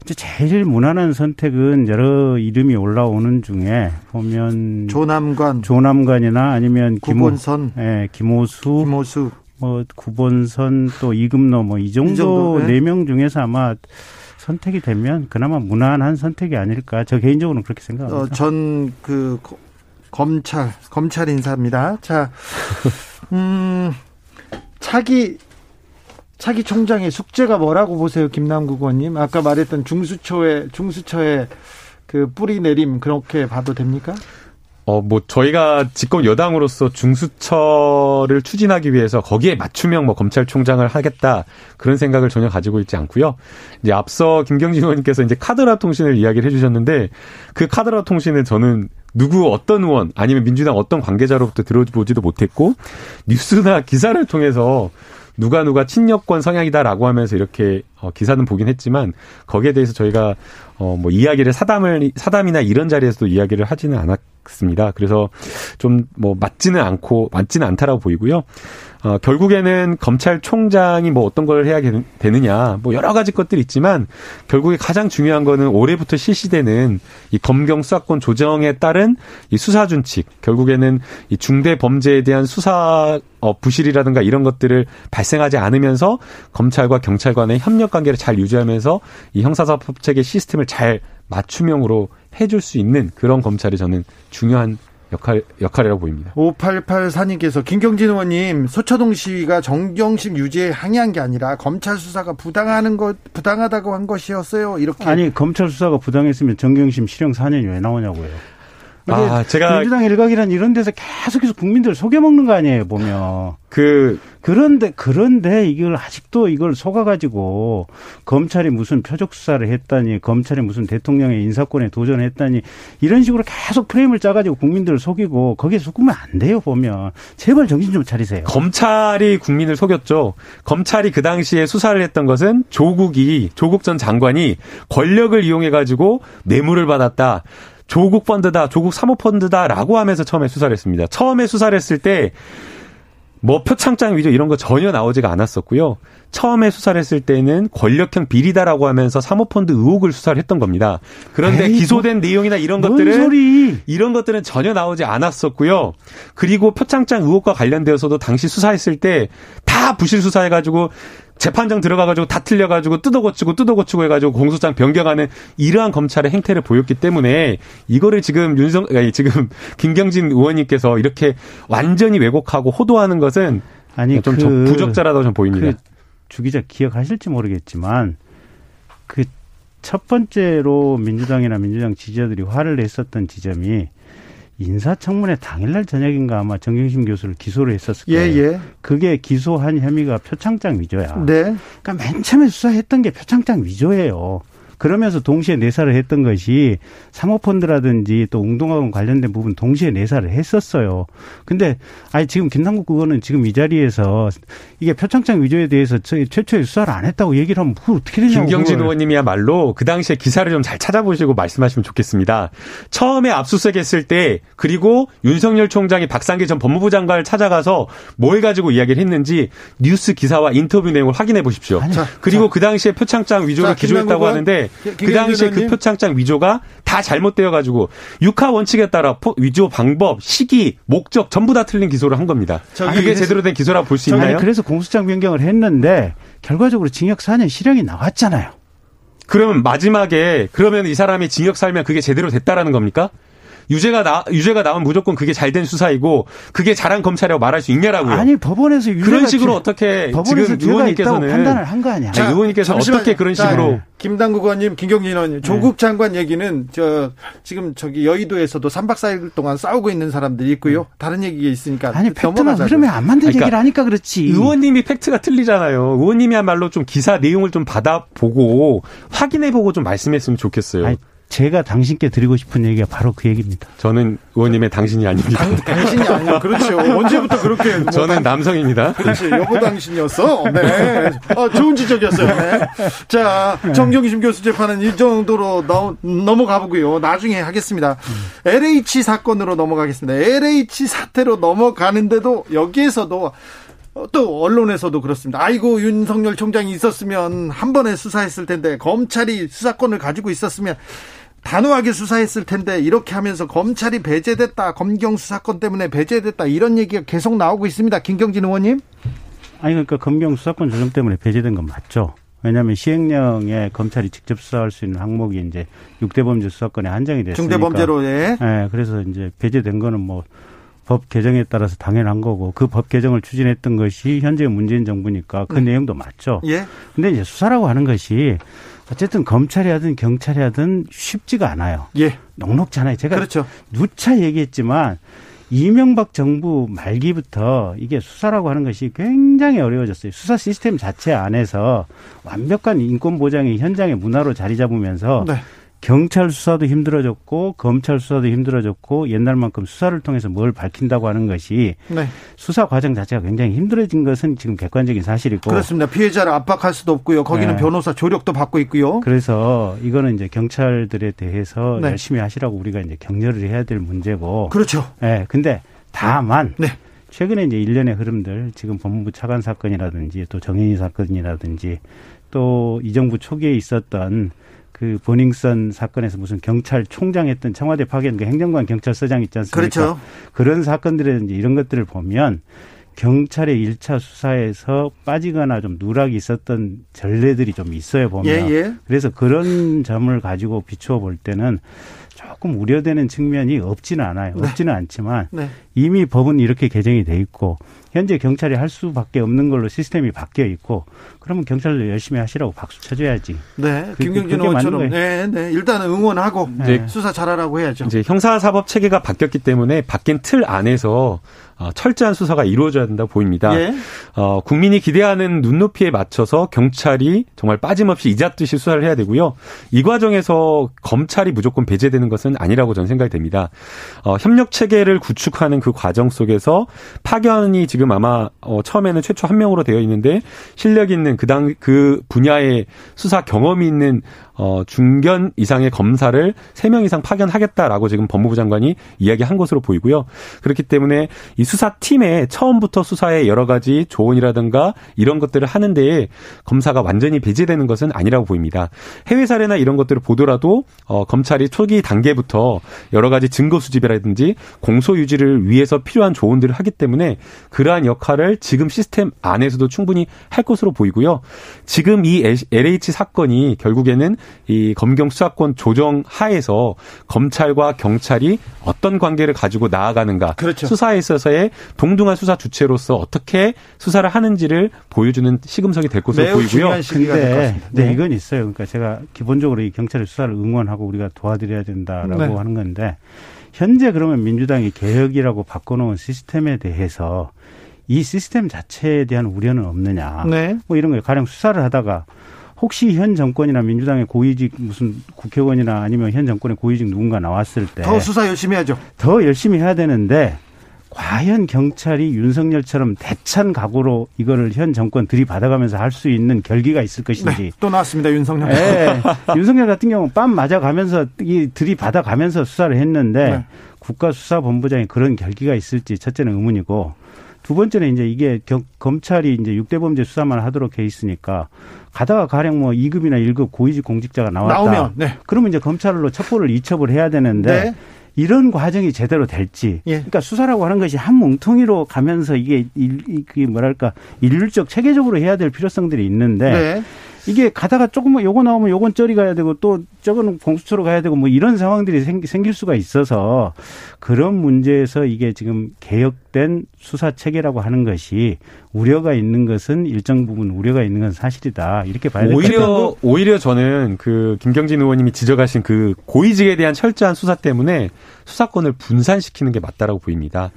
제일 무난한 선택은 여러 이름이 올라오는 중에 보면 조남관, 조남관이나 아니면 구본선, 김호, 예, 김호수, 김호수, 뭐 구본선 또 이금노 뭐 이 정도 네명 네 중에서 아마 선택이 되면 그나마 무난한 선택이 아닐까 저 개인적으로는 그렇게 생각합니다. 어, 전그 검찰 검찰 인사입니다. 자, 음. 차기 차기 총장의 숙제가 뭐라고 보세요, 김남국 의원님? 아까 말했던 중수처의 중수처의 그 뿌리 내림 그렇게 봐도 됩니까? 어, 뭐, 저희가 집권 여당으로서 중수처를 추진하기 위해서 거기에 맞춤형 뭐 검찰총장을 하겠다 그런 생각을 전혀 가지고 있지 않고요. 이제 앞서 김경진 의원님께서 이제 카드라 통신을 이야기를 해주셨는데 그 카드라 통신은 저는 누구 어떤 의원 아니면 민주당 어떤 관계자로부터 들어보지도 못했고 뉴스나 기사를 통해서 누가 누가 친여권 성향이다라고 하면서 이렇게 어, 기사는 보긴 했지만 거기에 대해서 저희가 어, 뭐 이야기를 사담을 사담이나 이런 자리에서도 이야기를 하지는 않았습니다. 그래서 좀 뭐 맞지는 않고 맞지는 않다라고 보이고요. 어, 결국에는 검찰총장이 뭐 어떤 걸 해야 되느냐, 뭐 여러 가지 것들이 있지만 결국에 가장 중요한 거는 올해부터 실시되는 이 검경 수사권 조정에 따른 이 수사 준칙, 결국에는 이 중대 범죄에 대한 수사 어, 부실이라든가 이런 것들을 발생하지 않으면서 검찰과 경찰 간의 협력 관계를 잘 유지하면서 이 형사사법 체계 시스템을 잘 맞춤형으로 해줄 수 있는 그런 검찰이 저는 중요한 역할, 역할이라고 보입니다. 5884님께서 김경진 의원님, 소초동 시위가 정경심 유지에 항의한 게 아니라 검찰 수사가 부당하는 것, 부당하다고 한 것이었어요. 이렇게. 아니, 검찰 수사가 부당했으면 정경심 실형 4년이 왜 나오냐고요. 아, 제가 민주당 일각이란 이런 데서 계속해서 국민들 속여먹는 거 아니에요, 보면. 그 그런데 그런데 이걸 아직도 이걸 속아가지고 검찰이 무슨 표적 수사를 했다니 검찰이 무슨 대통령의 인사권에 도전했다니 이런 식으로 계속 프레임을 짜가지고 국민들을 속이고 거기에 속으면 안 돼요 보면 제발 정신 좀 차리세요. 검찰이 국민을 속였죠. 검찰이 그 당시에 수사를 했던 것은 조국이 조국 전 장관이 권력을 이용해 가지고 뇌물을 받았다. 조국 펀드다, 조국 사모펀드다라고 하면서 처음에 수사를 했습니다. 처음에 수사를 했을 때 뭐 표창장 위조 이런 거 전혀 나오지가 않았었고요. 처음에 수사를 했을 때는 권력형 비리다라고 하면서 사모펀드 의혹을 수사를 했던 겁니다. 그런데 에이, 기소된 뭐, 내용이나 이런 것들은 소리. 이런 것들은 전혀 나오지 않았었고요. 그리고 표창장 의혹과 관련되어서도 당시 수사했을 때 다 부실 수사해가지고 재판장 들어가가지고 다 틀려가지고 뜯어고치고 뜯어고치고 해가지고 공소장 변경하는 이러한 검찰의 행태를 보였기 때문에 이거를 지금 윤성 아니 지금 김경진 의원님께서 이렇게 완전히 왜곡하고 호도하는 것은 아니 좀 그, 부적절하다고 좀 보입니다. 그 주기자 기억하실지 모르겠지만 그 첫 번째로 민주당이나 민주당 지지자들이 화를 냈었던 지점이 인사청문회 당일날 저녁인가 아마 정경심 교수를 기소를 했었을 예, 거예요. 예, 예. 그게 기소한 혐의가 표창장 위조야. 네. 그러니까 맨 처음에 수사했던 게 표창장 위조예요. 그러면서 동시에 내사를 했던 것이 사모펀드라든지 또 웅동학원 관련된 부분 동시에 내사를 했었어요. 근데 아니 지금 김남국 그거는 지금 이 자리에서 이게 표창장 위조에 대해서 저희 최초에 수사를 안 했다고 얘기를 하면 그걸 어떻게 되냐고. 김경진 의원님이야말로 그 당시에 기사를 좀 잘 찾아보시고 말씀하시면 좋겠습니다. 처음에 압수수색했을 때 그리고 윤석열 총장이 박상기 전 법무부 장관을 찾아가서 뭘 가지고 이야기를 했는지 뉴스 기사와 인터뷰 내용을 확인해 보십시오. 아니, 그리고 자, 그 당시에 표창장 위조를 기조했다고 하는데 그 당시에 그 표창장 위조가 다 잘못되어 가지고 육하 원칙에 따라 위조 방법, 시기, 목적 전부 다 틀린 기소를 한 겁니다. 그게 제대로 된 기소라고 볼 수 있나요? 그래서 공소장 변경을 했는데 결과적으로 징역 4년 실형이 나왔잖아요. 그러면 마지막에 그러면 이 사람이 징역 살면 그게 제대로 됐다라는 겁니까? 유죄가 나 유죄가 나오면 무조건 그게 잘된 수사이고 그게 잘한 검찰이라고 말할 수 있냐라고요. 아니 법원에서 그런 식으로 어떻게 지금 의원님께서는 판단을 한 거 아니야. 자, 의원님께서 어떻게 그런 식으로 김당국 의원님, 김경진 의원님, 네. 조국 장관 얘기는 저 지금 저기 여의도에서도 3박 4일 동안 싸우고 있는 사람들이 있고요. 네. 다른 얘기가 있으니까 아니 팩트만 그러면 안 맞는 그러니까 얘기를 하니까 그렇지. 의원님이 팩트가 틀리잖아요. 의원님이야말로 좀 기사 내용을 좀 받아보고 확인해보고 좀 말씀했으면 좋겠어요. 아니, 제가 당신께 드리고 싶은 얘기가 바로 그 얘기입니다. 저는 의원님의 당신이 아닙니다. 당, 신이 아니요. 그렇죠. 언제부터 그렇게. 뭐 저는 남성입니다. 그렇지. 여보 당신이었어. 네. 어, 좋은 지적이었어요. 네. 자, 정경심 교수 재판은 이 정도로 너, 넘어가 보고요. 나중에 하겠습니다. LH 사건으로 넘어가겠습니다. LH 사태로 넘어가는데도 여기에서도 또 언론에서도 그렇습니다. 아이고 윤석열 총장이 있었으면 한 번에 수사했을 텐데 검찰이 수사권을 가지고 있었으면 단호하게 수사했을 텐데 이렇게 하면서 검찰이 배제됐다. 검경 수사권 때문에 배제됐다. 이런 얘기가 계속 나오고 있습니다. 김경진 의원님. 아니 그러니까 검경 수사권 조정 때문에 배제된 건 맞죠. 왜냐하면 시행령에 검찰이 직접 수사할 수 있는 항목이 이제 6대 범죄 수사권에 한정이 됐으니까. 중대 범죄로에. 네, 그래서 이제 배제된 거는 뭐 법 개정에 따라서 당연한 거고 그 법 개정을 추진했던 것이 현재 문재인 정부니까 그 네. 내용도 맞죠. 예. 근데 이제 수사라고 하는 것이 어쨌든 검찰이 하든 경찰이 하든 쉽지가 않아요. 예. 녹록잖아요. 제가 그렇죠. 누차 얘기했지만 이명박 정부 말기부터 이게 수사라고 하는 것이 굉장히 어려워졌어요. 수사 시스템 자체 안에서 완벽한 인권 보장이 현장의 문화로 자리 잡으면서 네. 경찰 수사도 힘들어졌고 검찰 수사도 힘들어졌고 옛날만큼 수사를 통해서 뭘 밝힌다고 하는 것이 네. 수사 과정 자체가 굉장히 힘들어진 것은 지금 객관적인 사실이고 그렇습니다. 피해자를 압박할 수도 없고요. 거기는 네. 변호사 조력도 받고 있고요. 그래서 이거는 이제 경찰들에 대해서 네. 열심히 하시라고 우리가 이제 격려를 해야 될 문제고 그렇죠. 네. 근데 다만 네. 최근에 이제 일련의 흐름들 지금 법무부 차관 사건이라든지 또 정인이 사건이라든지 또 이 정부 초기에 있었던 그 버닝썬 사건에서 무슨 경찰총장 했던 청와대 파견 그 행정관 경찰서장 있지 않습니까? 그렇죠. 그런 사건들이라든지 이런 것들을 보면 경찰의 일차 수사에서 빠지거나 좀 누락이 있었던 전례들이 좀 있어요 보면. 예, 예. 그래서 그런 점을 가지고 비추어 볼 때는 조금 우려되는 측면이 없지는 않아요. 네. 없지는 않지만 네. 이미 법은 이렇게 개정이 돼 있고 현재 경찰이 할 수밖에 없는 걸로 시스템이 바뀌어 있고 그러면 경찰도 열심히 하시라고 박수 쳐줘야지. 네, 그, 김경진 의원처럼 네, 네, 일단은 응원하고 네. 수사 잘하라고 해야죠. 이제 형사사법 체계가 바뀌었기 때문에 바뀐 틀 안에서 어, 철저한 수사가 이루어져야 된다고 보입니다. 예. 어, 국민이 기대하는 눈높이에 맞춰서 경찰이 정말 빠짐없이 이잡듯이 수사를 해야 되고요. 이 과정에서 검찰이 무조건 배제되는 것은 아니라고 저는 생각이 됩니다. 어, 협력 체계를 구축하는 그 과정 속에서 파견이 지금 아마 어, 처음에는 최초 한 명으로 되어 있는데 실력 있는 그당 그 분야의 수사 경험이 있는 어, 중견 이상의 검사를 3명 이상 파견하겠다라고 지금 법무부 장관이 이야기한 것으로 보이고요. 그렇기 때문에 이 수사팀에 처음부터 수사에 여러 가지 조언이라든가 이런 것들을 하는데 검사가 완전히 배제되는 것은 아니라고 보입니다. 해외 사례나 이런 것들을 보더라도 어, 검찰이 초기 단계부터 여러 가지 증거 수집이라든지 공소 유지를 위해서 필요한 조언들을 하기 때문에 그러한 역할을 지금 시스템 안에서도 충분히 할 것으로 보이고요. 지금 이 LH 사건이 결국에는 이 검경 수사권 조정 하에서 검찰과 경찰이 어떤 관계를 가지고 나아가는가 그렇죠. 수사에 있어서의 동등한 수사 주체로서 어떻게 수사를 하는지를 보여주는 시금석이 될 것으로 보이고요. 근데 네. 이건 있어요. 그러니까 제가 기본적으로 이 경찰의 수사를 응원하고 우리가 도와드려야 된다라고 네. 하는 건데 현재 그러면 민주당이 개혁이라고 바꿔놓은 시스템에 대해서 이 시스템 자체에 대한 우려는 없느냐. 네. 뭐 이런 거예요. 가령 수사를 하다가 혹시 현 정권이나 민주당의 고위직 무슨 국회의원이나 아니면 현 정권의 고위직 누군가 나왔을 때 더 수사 열심히 하죠. 더 열심히 해야 되는데 과연 경찰이 윤석열처럼 대찬 각오로 이거를 현 정권 들이받아가면서 할 수 있는 결기가 있을 것인지. 네, 또 나왔습니다, 윤석열. 네, 윤석열 같은 경우는 빰 맞아가면서 이 들이받아가면서 수사를 했는데 네. 국가수사본부장이 그런 결기가 있을지 첫째는 의문이고 두 번째는 이제 이게 경, 검찰이 이제 6대 범죄 수사만 하도록 해 있으니까 가다가 가령 뭐 2급이나 1급 고위직 공직자가 나왔다. 나오면 네. 그러면 이제 검찰로 첩보를 이첩을 해야 되는데 네. 이런 과정이 제대로 될지. 예. 그러니까 수사라고 하는 것이 한 뭉텅이로 가면서 이게 일, 이게 뭐랄까 일률적 체계적으로 해야 될 필요성들이 있는데 네. 이게 가다가 조금만 요거 나오면 요건 쩌리 가야 되고 또 저거는 공수처로 가야 되고 뭐 이런 상황들이 생 길 수가 있어서 그런 문제에서 이게 지금 개혁된 수사 체계라고 하는 것이 우려가 있는 것은 일정 부분 우려가 있는 건 사실이다 이렇게 봐야 될것 같아요. 오히려 오히려 저는 그 김경진 의원님이 지적하신 그 고위직에 대한 철저한 수사 때문에 수사권을 분산시키는 게 맞다라고 보입니다.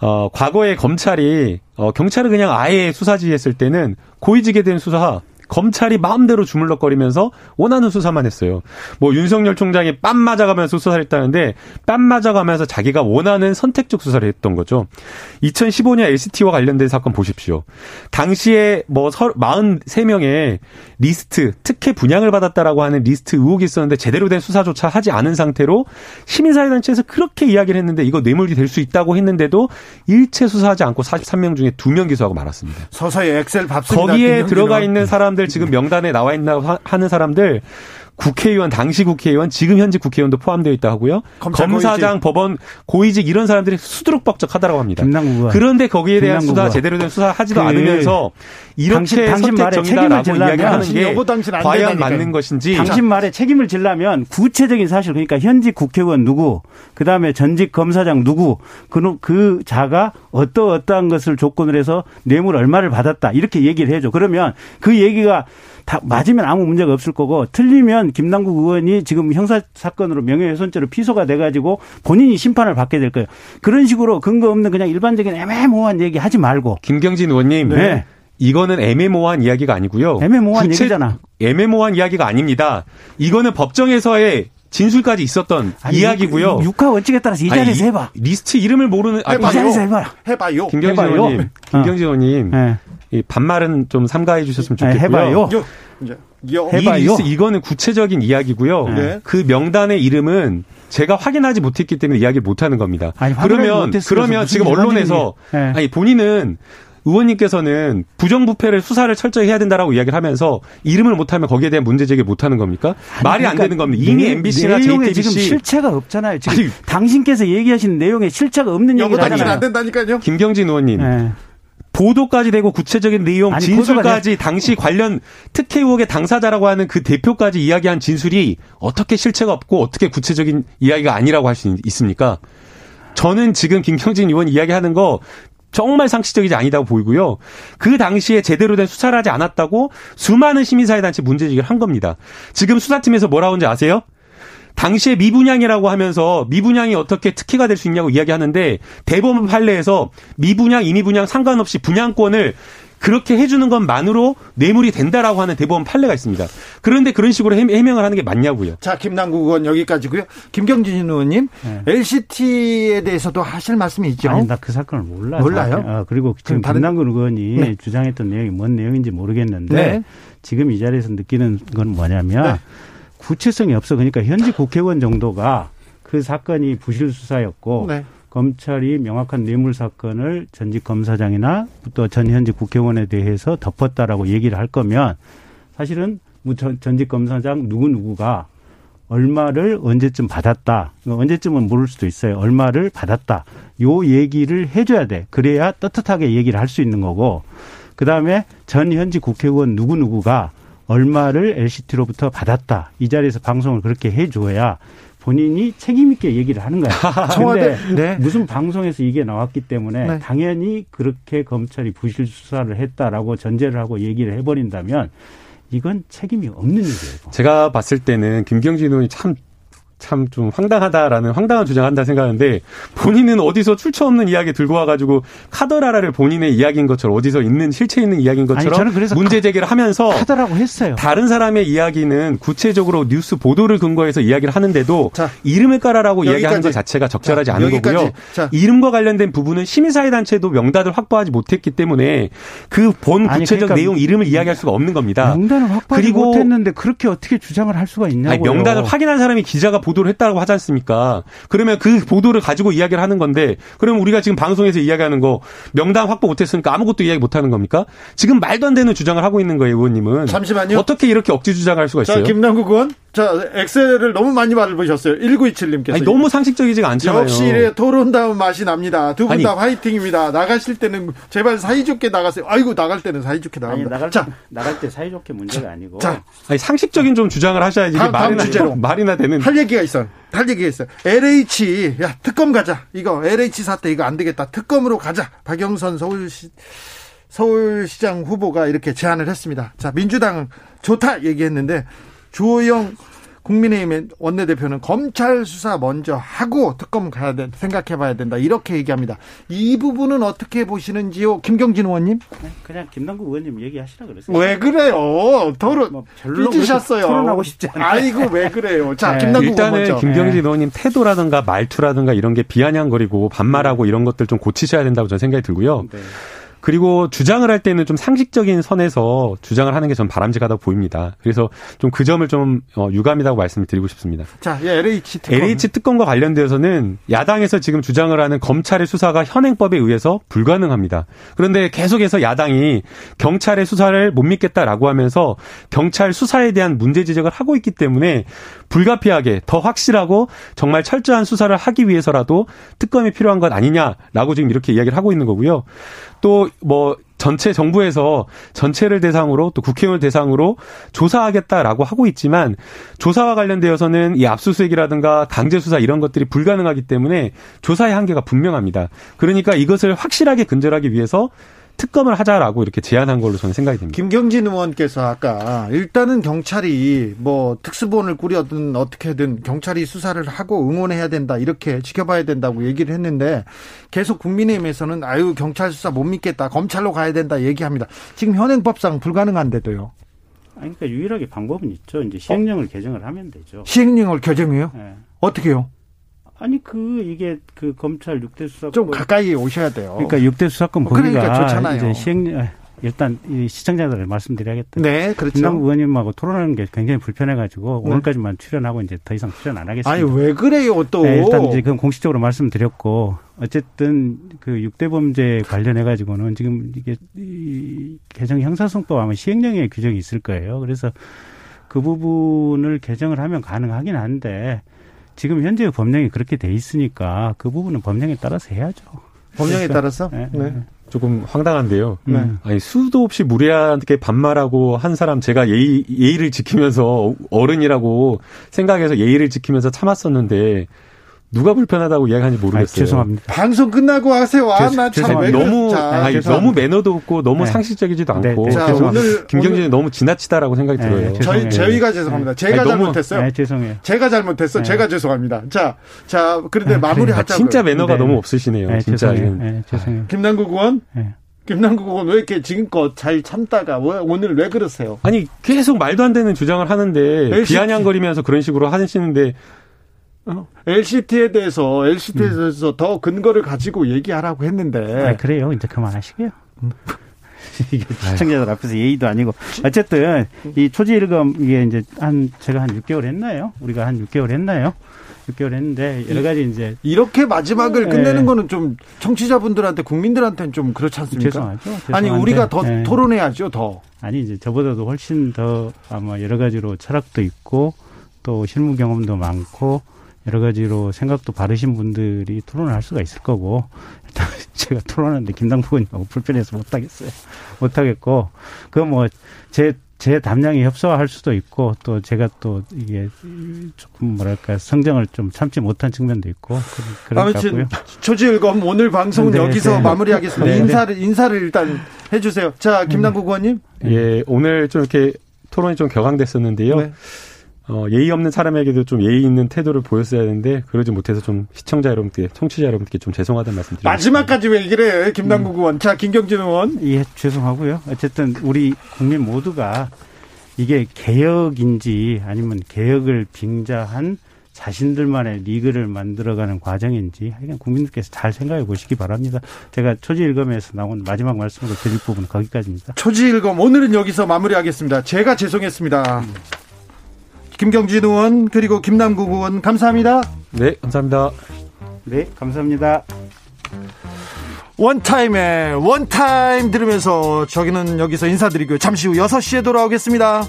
어, 과거에 검찰이 어, 경찰을 그냥 아예 수사지했을 때는 고위직에 대한 수사 검찰이 마음대로 주물럭거리면서 원하는 수사만 했어요. 뭐 윤석열 총장이 빰 맞아가면서 수사를 했다는데 빰 맞아가면서 자기가 원하는 선택적 수사를 했던 거죠. 2015년 LCT와 관련된 사건 보십시오. 당시에 뭐 43명의 리스트, 특혜 분양을 받았다라고 하는 리스트 의혹이 있었는데 제대로 된 수사조차 하지 않은 상태로 시민사회단체에서 그렇게 이야기를 했는데 이거 뇌물이 될 수 있다고 했는데도 일체 수사하지 않고 43명 중에 2명 기소하고 말았습니다. 서서히 엑셀 밟습니다. 거기에 들어가 있는 사람 사람들 지금 명단에 나와 있나 하는 사람들 국회의원 당시 국회의원 지금 현직 국회의원도 포함되어 있다 하고요. 검사장 고위직. 법원 고위직 이런 사람들이 수두룩벅적하다고 합니다. 김남국은. 그런데 거기에 대한 김남국은. 수사 제대로 된 수사 하지도 그 않으면서 이렇게 당신, 당신 말에 책임을 질라면 이야기하는 게 과연 맞는 것인지 당신 말에 책임을 질라면 구체적인 사실 그러니까 현직 국회의원 누구 그다음에 전직 검사장 누구 그, 그 자가 어떠 어떠한 것을 조건으로 해서 뇌물 얼마를 받았다 이렇게 얘기를 해줘. 그러면 그 얘기가 다 맞으면 아무 문제가 없을 거고 틀리면 김남국 의원이 지금 형사 사건으로 명예훼손죄로 피소가 돼가지고 본인이 심판을 받게 될 거예요. 그런 식으로 근거 없는 그냥 일반적인 애매모호한 얘기 하지 말고. 김경진 의원님. 네. 이거는 애매모호한 이야기가 아니고요. 애매모호한 구체, 얘기잖아. 애매모호한 이야기가 아닙니다. 이거는 법정에서의 진술까지 있었던 아니, 이야기고요. 육하 원칙에 따라서 이 자리에서 아니, 해봐. 리스트 이름을 모르는 해봐요. 이 자리에서 해봐. 해봐요. 김경진 의원님, 김경진 의원님, 네. 이 반말은 좀 삼가해 주셨으면 네, 좋겠고요. 해봐요. 요, 해봐요. 이 리스트 이거는 구체적인 이야기고요. 네. 그 명단의 이름은 제가 확인하지 못했기 때문에 이야기를 못하는 겁니다. 아니, 그러면 그러면 지금 언론에서 네. 아니 본인은 의원님께서는 부정부패를 수사를 철저히 해야 된다라고 이야기를 하면서 이름을 못하면 거기에 대한 문제 제기 못하는 겁니까? 아니, 말이 그러니까 안 되는 겁니다. 이미 내, MBC나 JTBC 지금 실체가 없잖아요. 지금 아니, 당신께서 얘기하신 내용에 실체가 없는 얘기를 하잖아요. 안 된다니까요. 김경진 의원님. 네. 보도까지 되고 구체적인 내용, 아니, 진술까지 당시 관련 특혜 의혹의 당사자라고 하는 그 대표까지 이야기한 진술이 어떻게 실체가 없고 어떻게 구체적인 이야기가 아니라고 할 수 있습니까? 저는 지금 김경진 의원 이야기하는 거 정말 상식적이지 아니다고 보이고요. 그 당시에 제대로 된 수사를 하지 않았다고 수많은 시민사회단체 문제제기를 한 겁니다. 지금 수사팀에서 뭐라고 하는지 아세요? 당시에 미분양이라고 하면서 미분양이 어떻게 특혜가 될 수 있냐고 이야기하는데 대법원 판례에서 미분양, 이미분양 상관없이 분양권을 그렇게 해주는 것만으로 뇌물이 된다라고 하는 대법원 판례가 있습니다. 그런데 그런 식으로 해명을 하는 게 맞냐고요. 자, 김남국 의원 여기까지고요. 김경진 의원님, 네. LCT에 대해서도 하실 말씀이 있죠? 아니, 나 그 사건을 몰라요. 몰라요? 아, 그리고 지금 다른... 김남국 의원이 네. 주장했던 내용이 뭔 내용인지 모르겠는데 네. 지금 이 자리에서 느끼는 건 뭐냐면 네. 구체성이 없어. 그러니까 현직 국회의원 정도가 그 사건이 부실 수사였고 네. 검찰이 명확한 뇌물 사건을 전직 검사장이나 또 전 현직 국회의원에 대해서 덮었다라고 얘기를 할 거면 사실은 뭐 전직 검사장 누구 누구가 얼마를 언제쯤 받았다. 언제쯤은 모를 수도 있어요. 얼마를 받았다. 요 얘기를 해줘야 돼. 그래야 떳떳하게 얘기를 할 수 있는 거고. 그 다음에 전 현직 국회의원 누구누구가 얼마를 LCT로부터 받았다. 이 자리에서 방송을 그렇게 해줘야 본인이 책임 있게 얘기를 하는 거야. 청와대 네. 무슨 방송에서 이게 나왔기 때문에 네. 당연히 그렇게 검찰이 부실 수사를 했다라고 전제를 하고 얘기를 해버린다면 이건 책임이 없는 일이에요. 제가 봤을 때는 김경진 의원이 참 참 좀 황당하다라는 황당한 주장한다 생각하는데 본인은 어디서 출처 없는 이야기 들고 와가지고 카더라라를 본인의 이야기인 것처럼 어디서 있는 실체 있는 이야기인 것처럼 아니, 문제 제기를 하면서 카더라고 했어요. 다른 사람의 이야기는 구체적으로 뉴스 보도를 근거해서 이야기를 하는데도 자, 이름을 깔아라고 여기까지. 이야기하는 것 자체가 적절하지 자, 않은 여기까지. 거고요. 자. 이름과 관련된 부분은 시민사회 단체도 명단을 확보하지 못했기 때문에 그 본 구체적 그러니까 내용 이름을 이야기할 수가 없는 겁니다. 명단을 확보하지 그리고 못했는데 그렇게 어떻게 주장을 할 수가 있냐고요. 명단을 확인한 사람이 기자가 보도를 했다고 하지 않습니까? 그러면 그 보도를 가지고 이야기를 하는 건데, 그러면 우리가 지금 방송에서 이야기하는 거 명단 확보 못했으니까 아무것도 이야기 못하는 겁니까? 지금 말도 안 되는 주장을 하고 있는 거예요, 의원님은. 잠시만요. 어떻게 이렇게 억지 주장할 수가 있어요? 자, 김남국 의원. 자, 엑셀을 너무 많이 밟으셨어요. 1927님께서. 아니, 너무 상식적이지가 않잖아요. 역시 토론다운 맛이 납니다. 두 분 다 화이팅입니다. 나가실 때는 제발 사이좋게 나가세요. 아이고, 나갈 때는 사이좋게 나갑니다. 아니, 나갈, 자. 나갈 때 사이좋게 문제가 아니고. 자, 아니, 상식적인 좀 주장을 하셔야지. 다음, 말이나, 주제로. 말이나 되는. 할 얘기가 있어요. 할 얘기가 있어요. LH, 야, 특검 가자. 이거, LH 사태 이거 안 되겠다. 특검으로 가자. 박영선 서울시, 서울시장 후보가 이렇게 제안을 했습니다. 자, 민주당 좋다 얘기했는데 주호영 국민의힘의 원내대표는 검찰 수사 먼저 하고 특검 가야 돼 생각해 봐야 된다 이렇게 얘기합니다. 이 부분은 어떻게 보시는지요, 김경진 의원님? 네, 그냥 김남국 의원님 얘기하시라 그랬어요. 왜 그래요? 토론 뭐 별로 삐지셨어요. 토론하고 싶지 않아요. 아이고 왜 그래요? 자, 네. 김남국 일단은 먼저. 김경진 네. 의원님 태도라든가 말투라든가 이런 게 비아냥거리고 반말하고 이런 것들 좀 고치셔야 된다고 저는 생각이 들고요. 네. 그리고 주장을 할 때는 좀 상식적인 선에서 주장을 하는 게 전 바람직하다 고 보입니다. 그래서 좀 그 점을 좀 어, 유감이라고 말씀을 드리고 싶습니다. 자, 예, LH 특검. LH 특검과 관련되어서는 야당에서 지금 주장을 하는 검찰의 수사가 현행법에 의해서 불가능합니다. 그런데 계속해서 야당이 경찰의 수사를 못 믿겠다라고 하면서 경찰 수사에 대한 문제 지적을 하고 있기 때문에 불가피하게 더 확실하고 정말 철저한 수사를 하기 위해서라도 특검이 필요한 것 아니냐라고 지금 이렇게 이야기를 하고 있는 거고요. 또 뭐 전체 정부에서 전체를 대상으로 또 국회의원을 대상으로 조사하겠다라고 하고 있지만 조사와 관련되어서는 이 압수수색이라든가 강제 수사 이런 것들이 불가능하기 때문에 조사의 한계가 분명합니다. 그러니까 이것을 확실하게 근절하기 위해서 특검을 하자라고 이렇게 제안한 걸로 저는 생각이 됩니다. 김경진 의원께서 아까 일단은 경찰이 뭐 특수본을 꾸려든 어떻게든 경찰이 수사를 하고 응원해야 된다 이렇게 지켜봐야 된다고 얘기를 했는데 계속 국민의힘에서는 아유 경찰 수사 못 믿겠다 검찰로 가야 된다 얘기합니다. 지금 현행법상 불가능한데도요. 아니, 그러니까 유일하게 방법은 있죠. 이제 시행령을 어? 개정을 하면 되죠. 시행령을 개정해요? 네. 어떻게요? 아니 그 이게 그 검찰 6대 수사권 좀 가까이 오셔야 돼요. 그러니까 6대 수사권 그러니까 범위가 그러니까 이제 시행 일단 이 시청자들 말씀드려야겠다. 네, 그렇죠. 김남 의원님하고 토론하는 게 굉장히 불편해가지고 네. 오늘까지만 출연하고 이제 더 이상 출연 안 하겠습니다. 아니 왜 그래요 또? 네, 일단 이제 그건 공식적으로 말씀드렸고 어쨌든 그 6대 범죄 관련해 가지고는 지금 이게 이 개정 형사성법 아마 시행령에 규정이 있을 거예요. 그래서 그 부분을 개정을 하면 가능하긴 한데 지금 현재 법령이 그렇게 돼 있으니까 그 부분은 법령에 따라서 해야죠. 법령에 그러니까, 따라서? 네. 네. 조금 황당한데요. 네. 아니 수도 없이 무례하게 반말하고 한 사람 제가 예의 예의를 지키면서 어른이라고 생각해서 예의를 지키면서 참았었는데 누가 불편하다고 이야기하는지 모르겠어요. 아, 죄송합니다. 방송 끝나고 하세요. 아, 나참 너무 아니, 너무 매너도 없고 너무 네. 상식적이지도 네, 않고. 네, 자, 오늘 김경진이 너무 지나치다라고 생각이 네, 들어요. 저희 저희가 죄송합니다. 제가 아니, 잘못했어요. 네, 죄송해요. 제가 잘못했어. 제가 죄송합니다. 자, 자, 그런데 마무리하자. 진짜 매너가 너무 없으시네요. 진짜. 죄송해요. 죄송해요. 김남국 의원. 김남국 의원 왜 이렇게 지금껏 잘 참다가 왜 오늘 왜 그러세요? 아니 계속 말도 안 되는 주장을 하는데 비아냥거리면서 그런 식으로 하시는데 어? LCT에 대해서 LCT에 음. 대해서 더 근거를 가지고 얘기하라고 했는데. 아, 그래요. 이제 그만하시고요. 음. 이게 시청자들 앞에서 예의도 아니고 어쨌든 이 초지일검 이게 이제 한 제가 한 6개월 했나요? 우리가 한 6개월 했나요? 6개월 했는데 여러 가지 이제 이렇게 마지막을 네. 끝내는 거는 좀 청취자분들한테 국민들한테는 좀 그렇지 않습니까? 죄송하죠. 죄송한데. 아니 우리가 더 네. 토론해야죠, 더. 아니 이제 저보다도 훨씬 더 아마 여러 가지로 철학도 있고 또 실무 경험도 많고 여러 가지로 생각도 바르신 분들이 토론을 할 수가 있을 거고 일단 제가 토론하는데 김당부 의원님하고 불편해서 못 하겠어요. 못 하겠고 그뭐제 제 담량이 협소화할 수도 있고 또 제가 또 이게 조금 뭐랄까 성정을 좀 참지 못한 측면도 있고 그런 아무튼 조지일검 오늘 방송은 네, 여기서 네. 마무리하겠습니다. 네, 네. 인사를 인사를 일단 해주세요. 자 김남국 의원님. 예 오늘 좀 이렇게 토론이 좀 격앙됐었는데요. 네. 어, 예의 없는 사람에게도 좀 예의 있는 태도를 보였어야 하는데 그러지 못해서 좀 시청자 여러분께 청취자 여러분께 좀 죄송하다는 말씀 드립니다. 마지막까지 왜 그래 김남국 음. 의원. 자 김경진 의원. 예 죄송하고요. 어쨌든 우리 국민 모두가 이게 개혁인지 아니면 개혁을 빙자한 자신들만의 리그를 만들어가는 과정인지 하여간 국민들께서 잘 생각해 보시기 바랍니다. 제가 초지일검에서 나온 마지막 말씀으로 드릴 부분은 거기까지입니다. 초지일검 오늘은 여기서 마무리하겠습니다. 제가 죄송했습니다. 음. 김경진 의원 그리고 김남국 의원 감사합니다. 네, 감사합니다. 네, 감사합니다. 원타임에 원타임 들으면서 저기는 여기서 인사드리고요. 잠시 후 6시에 돌아오겠습니다.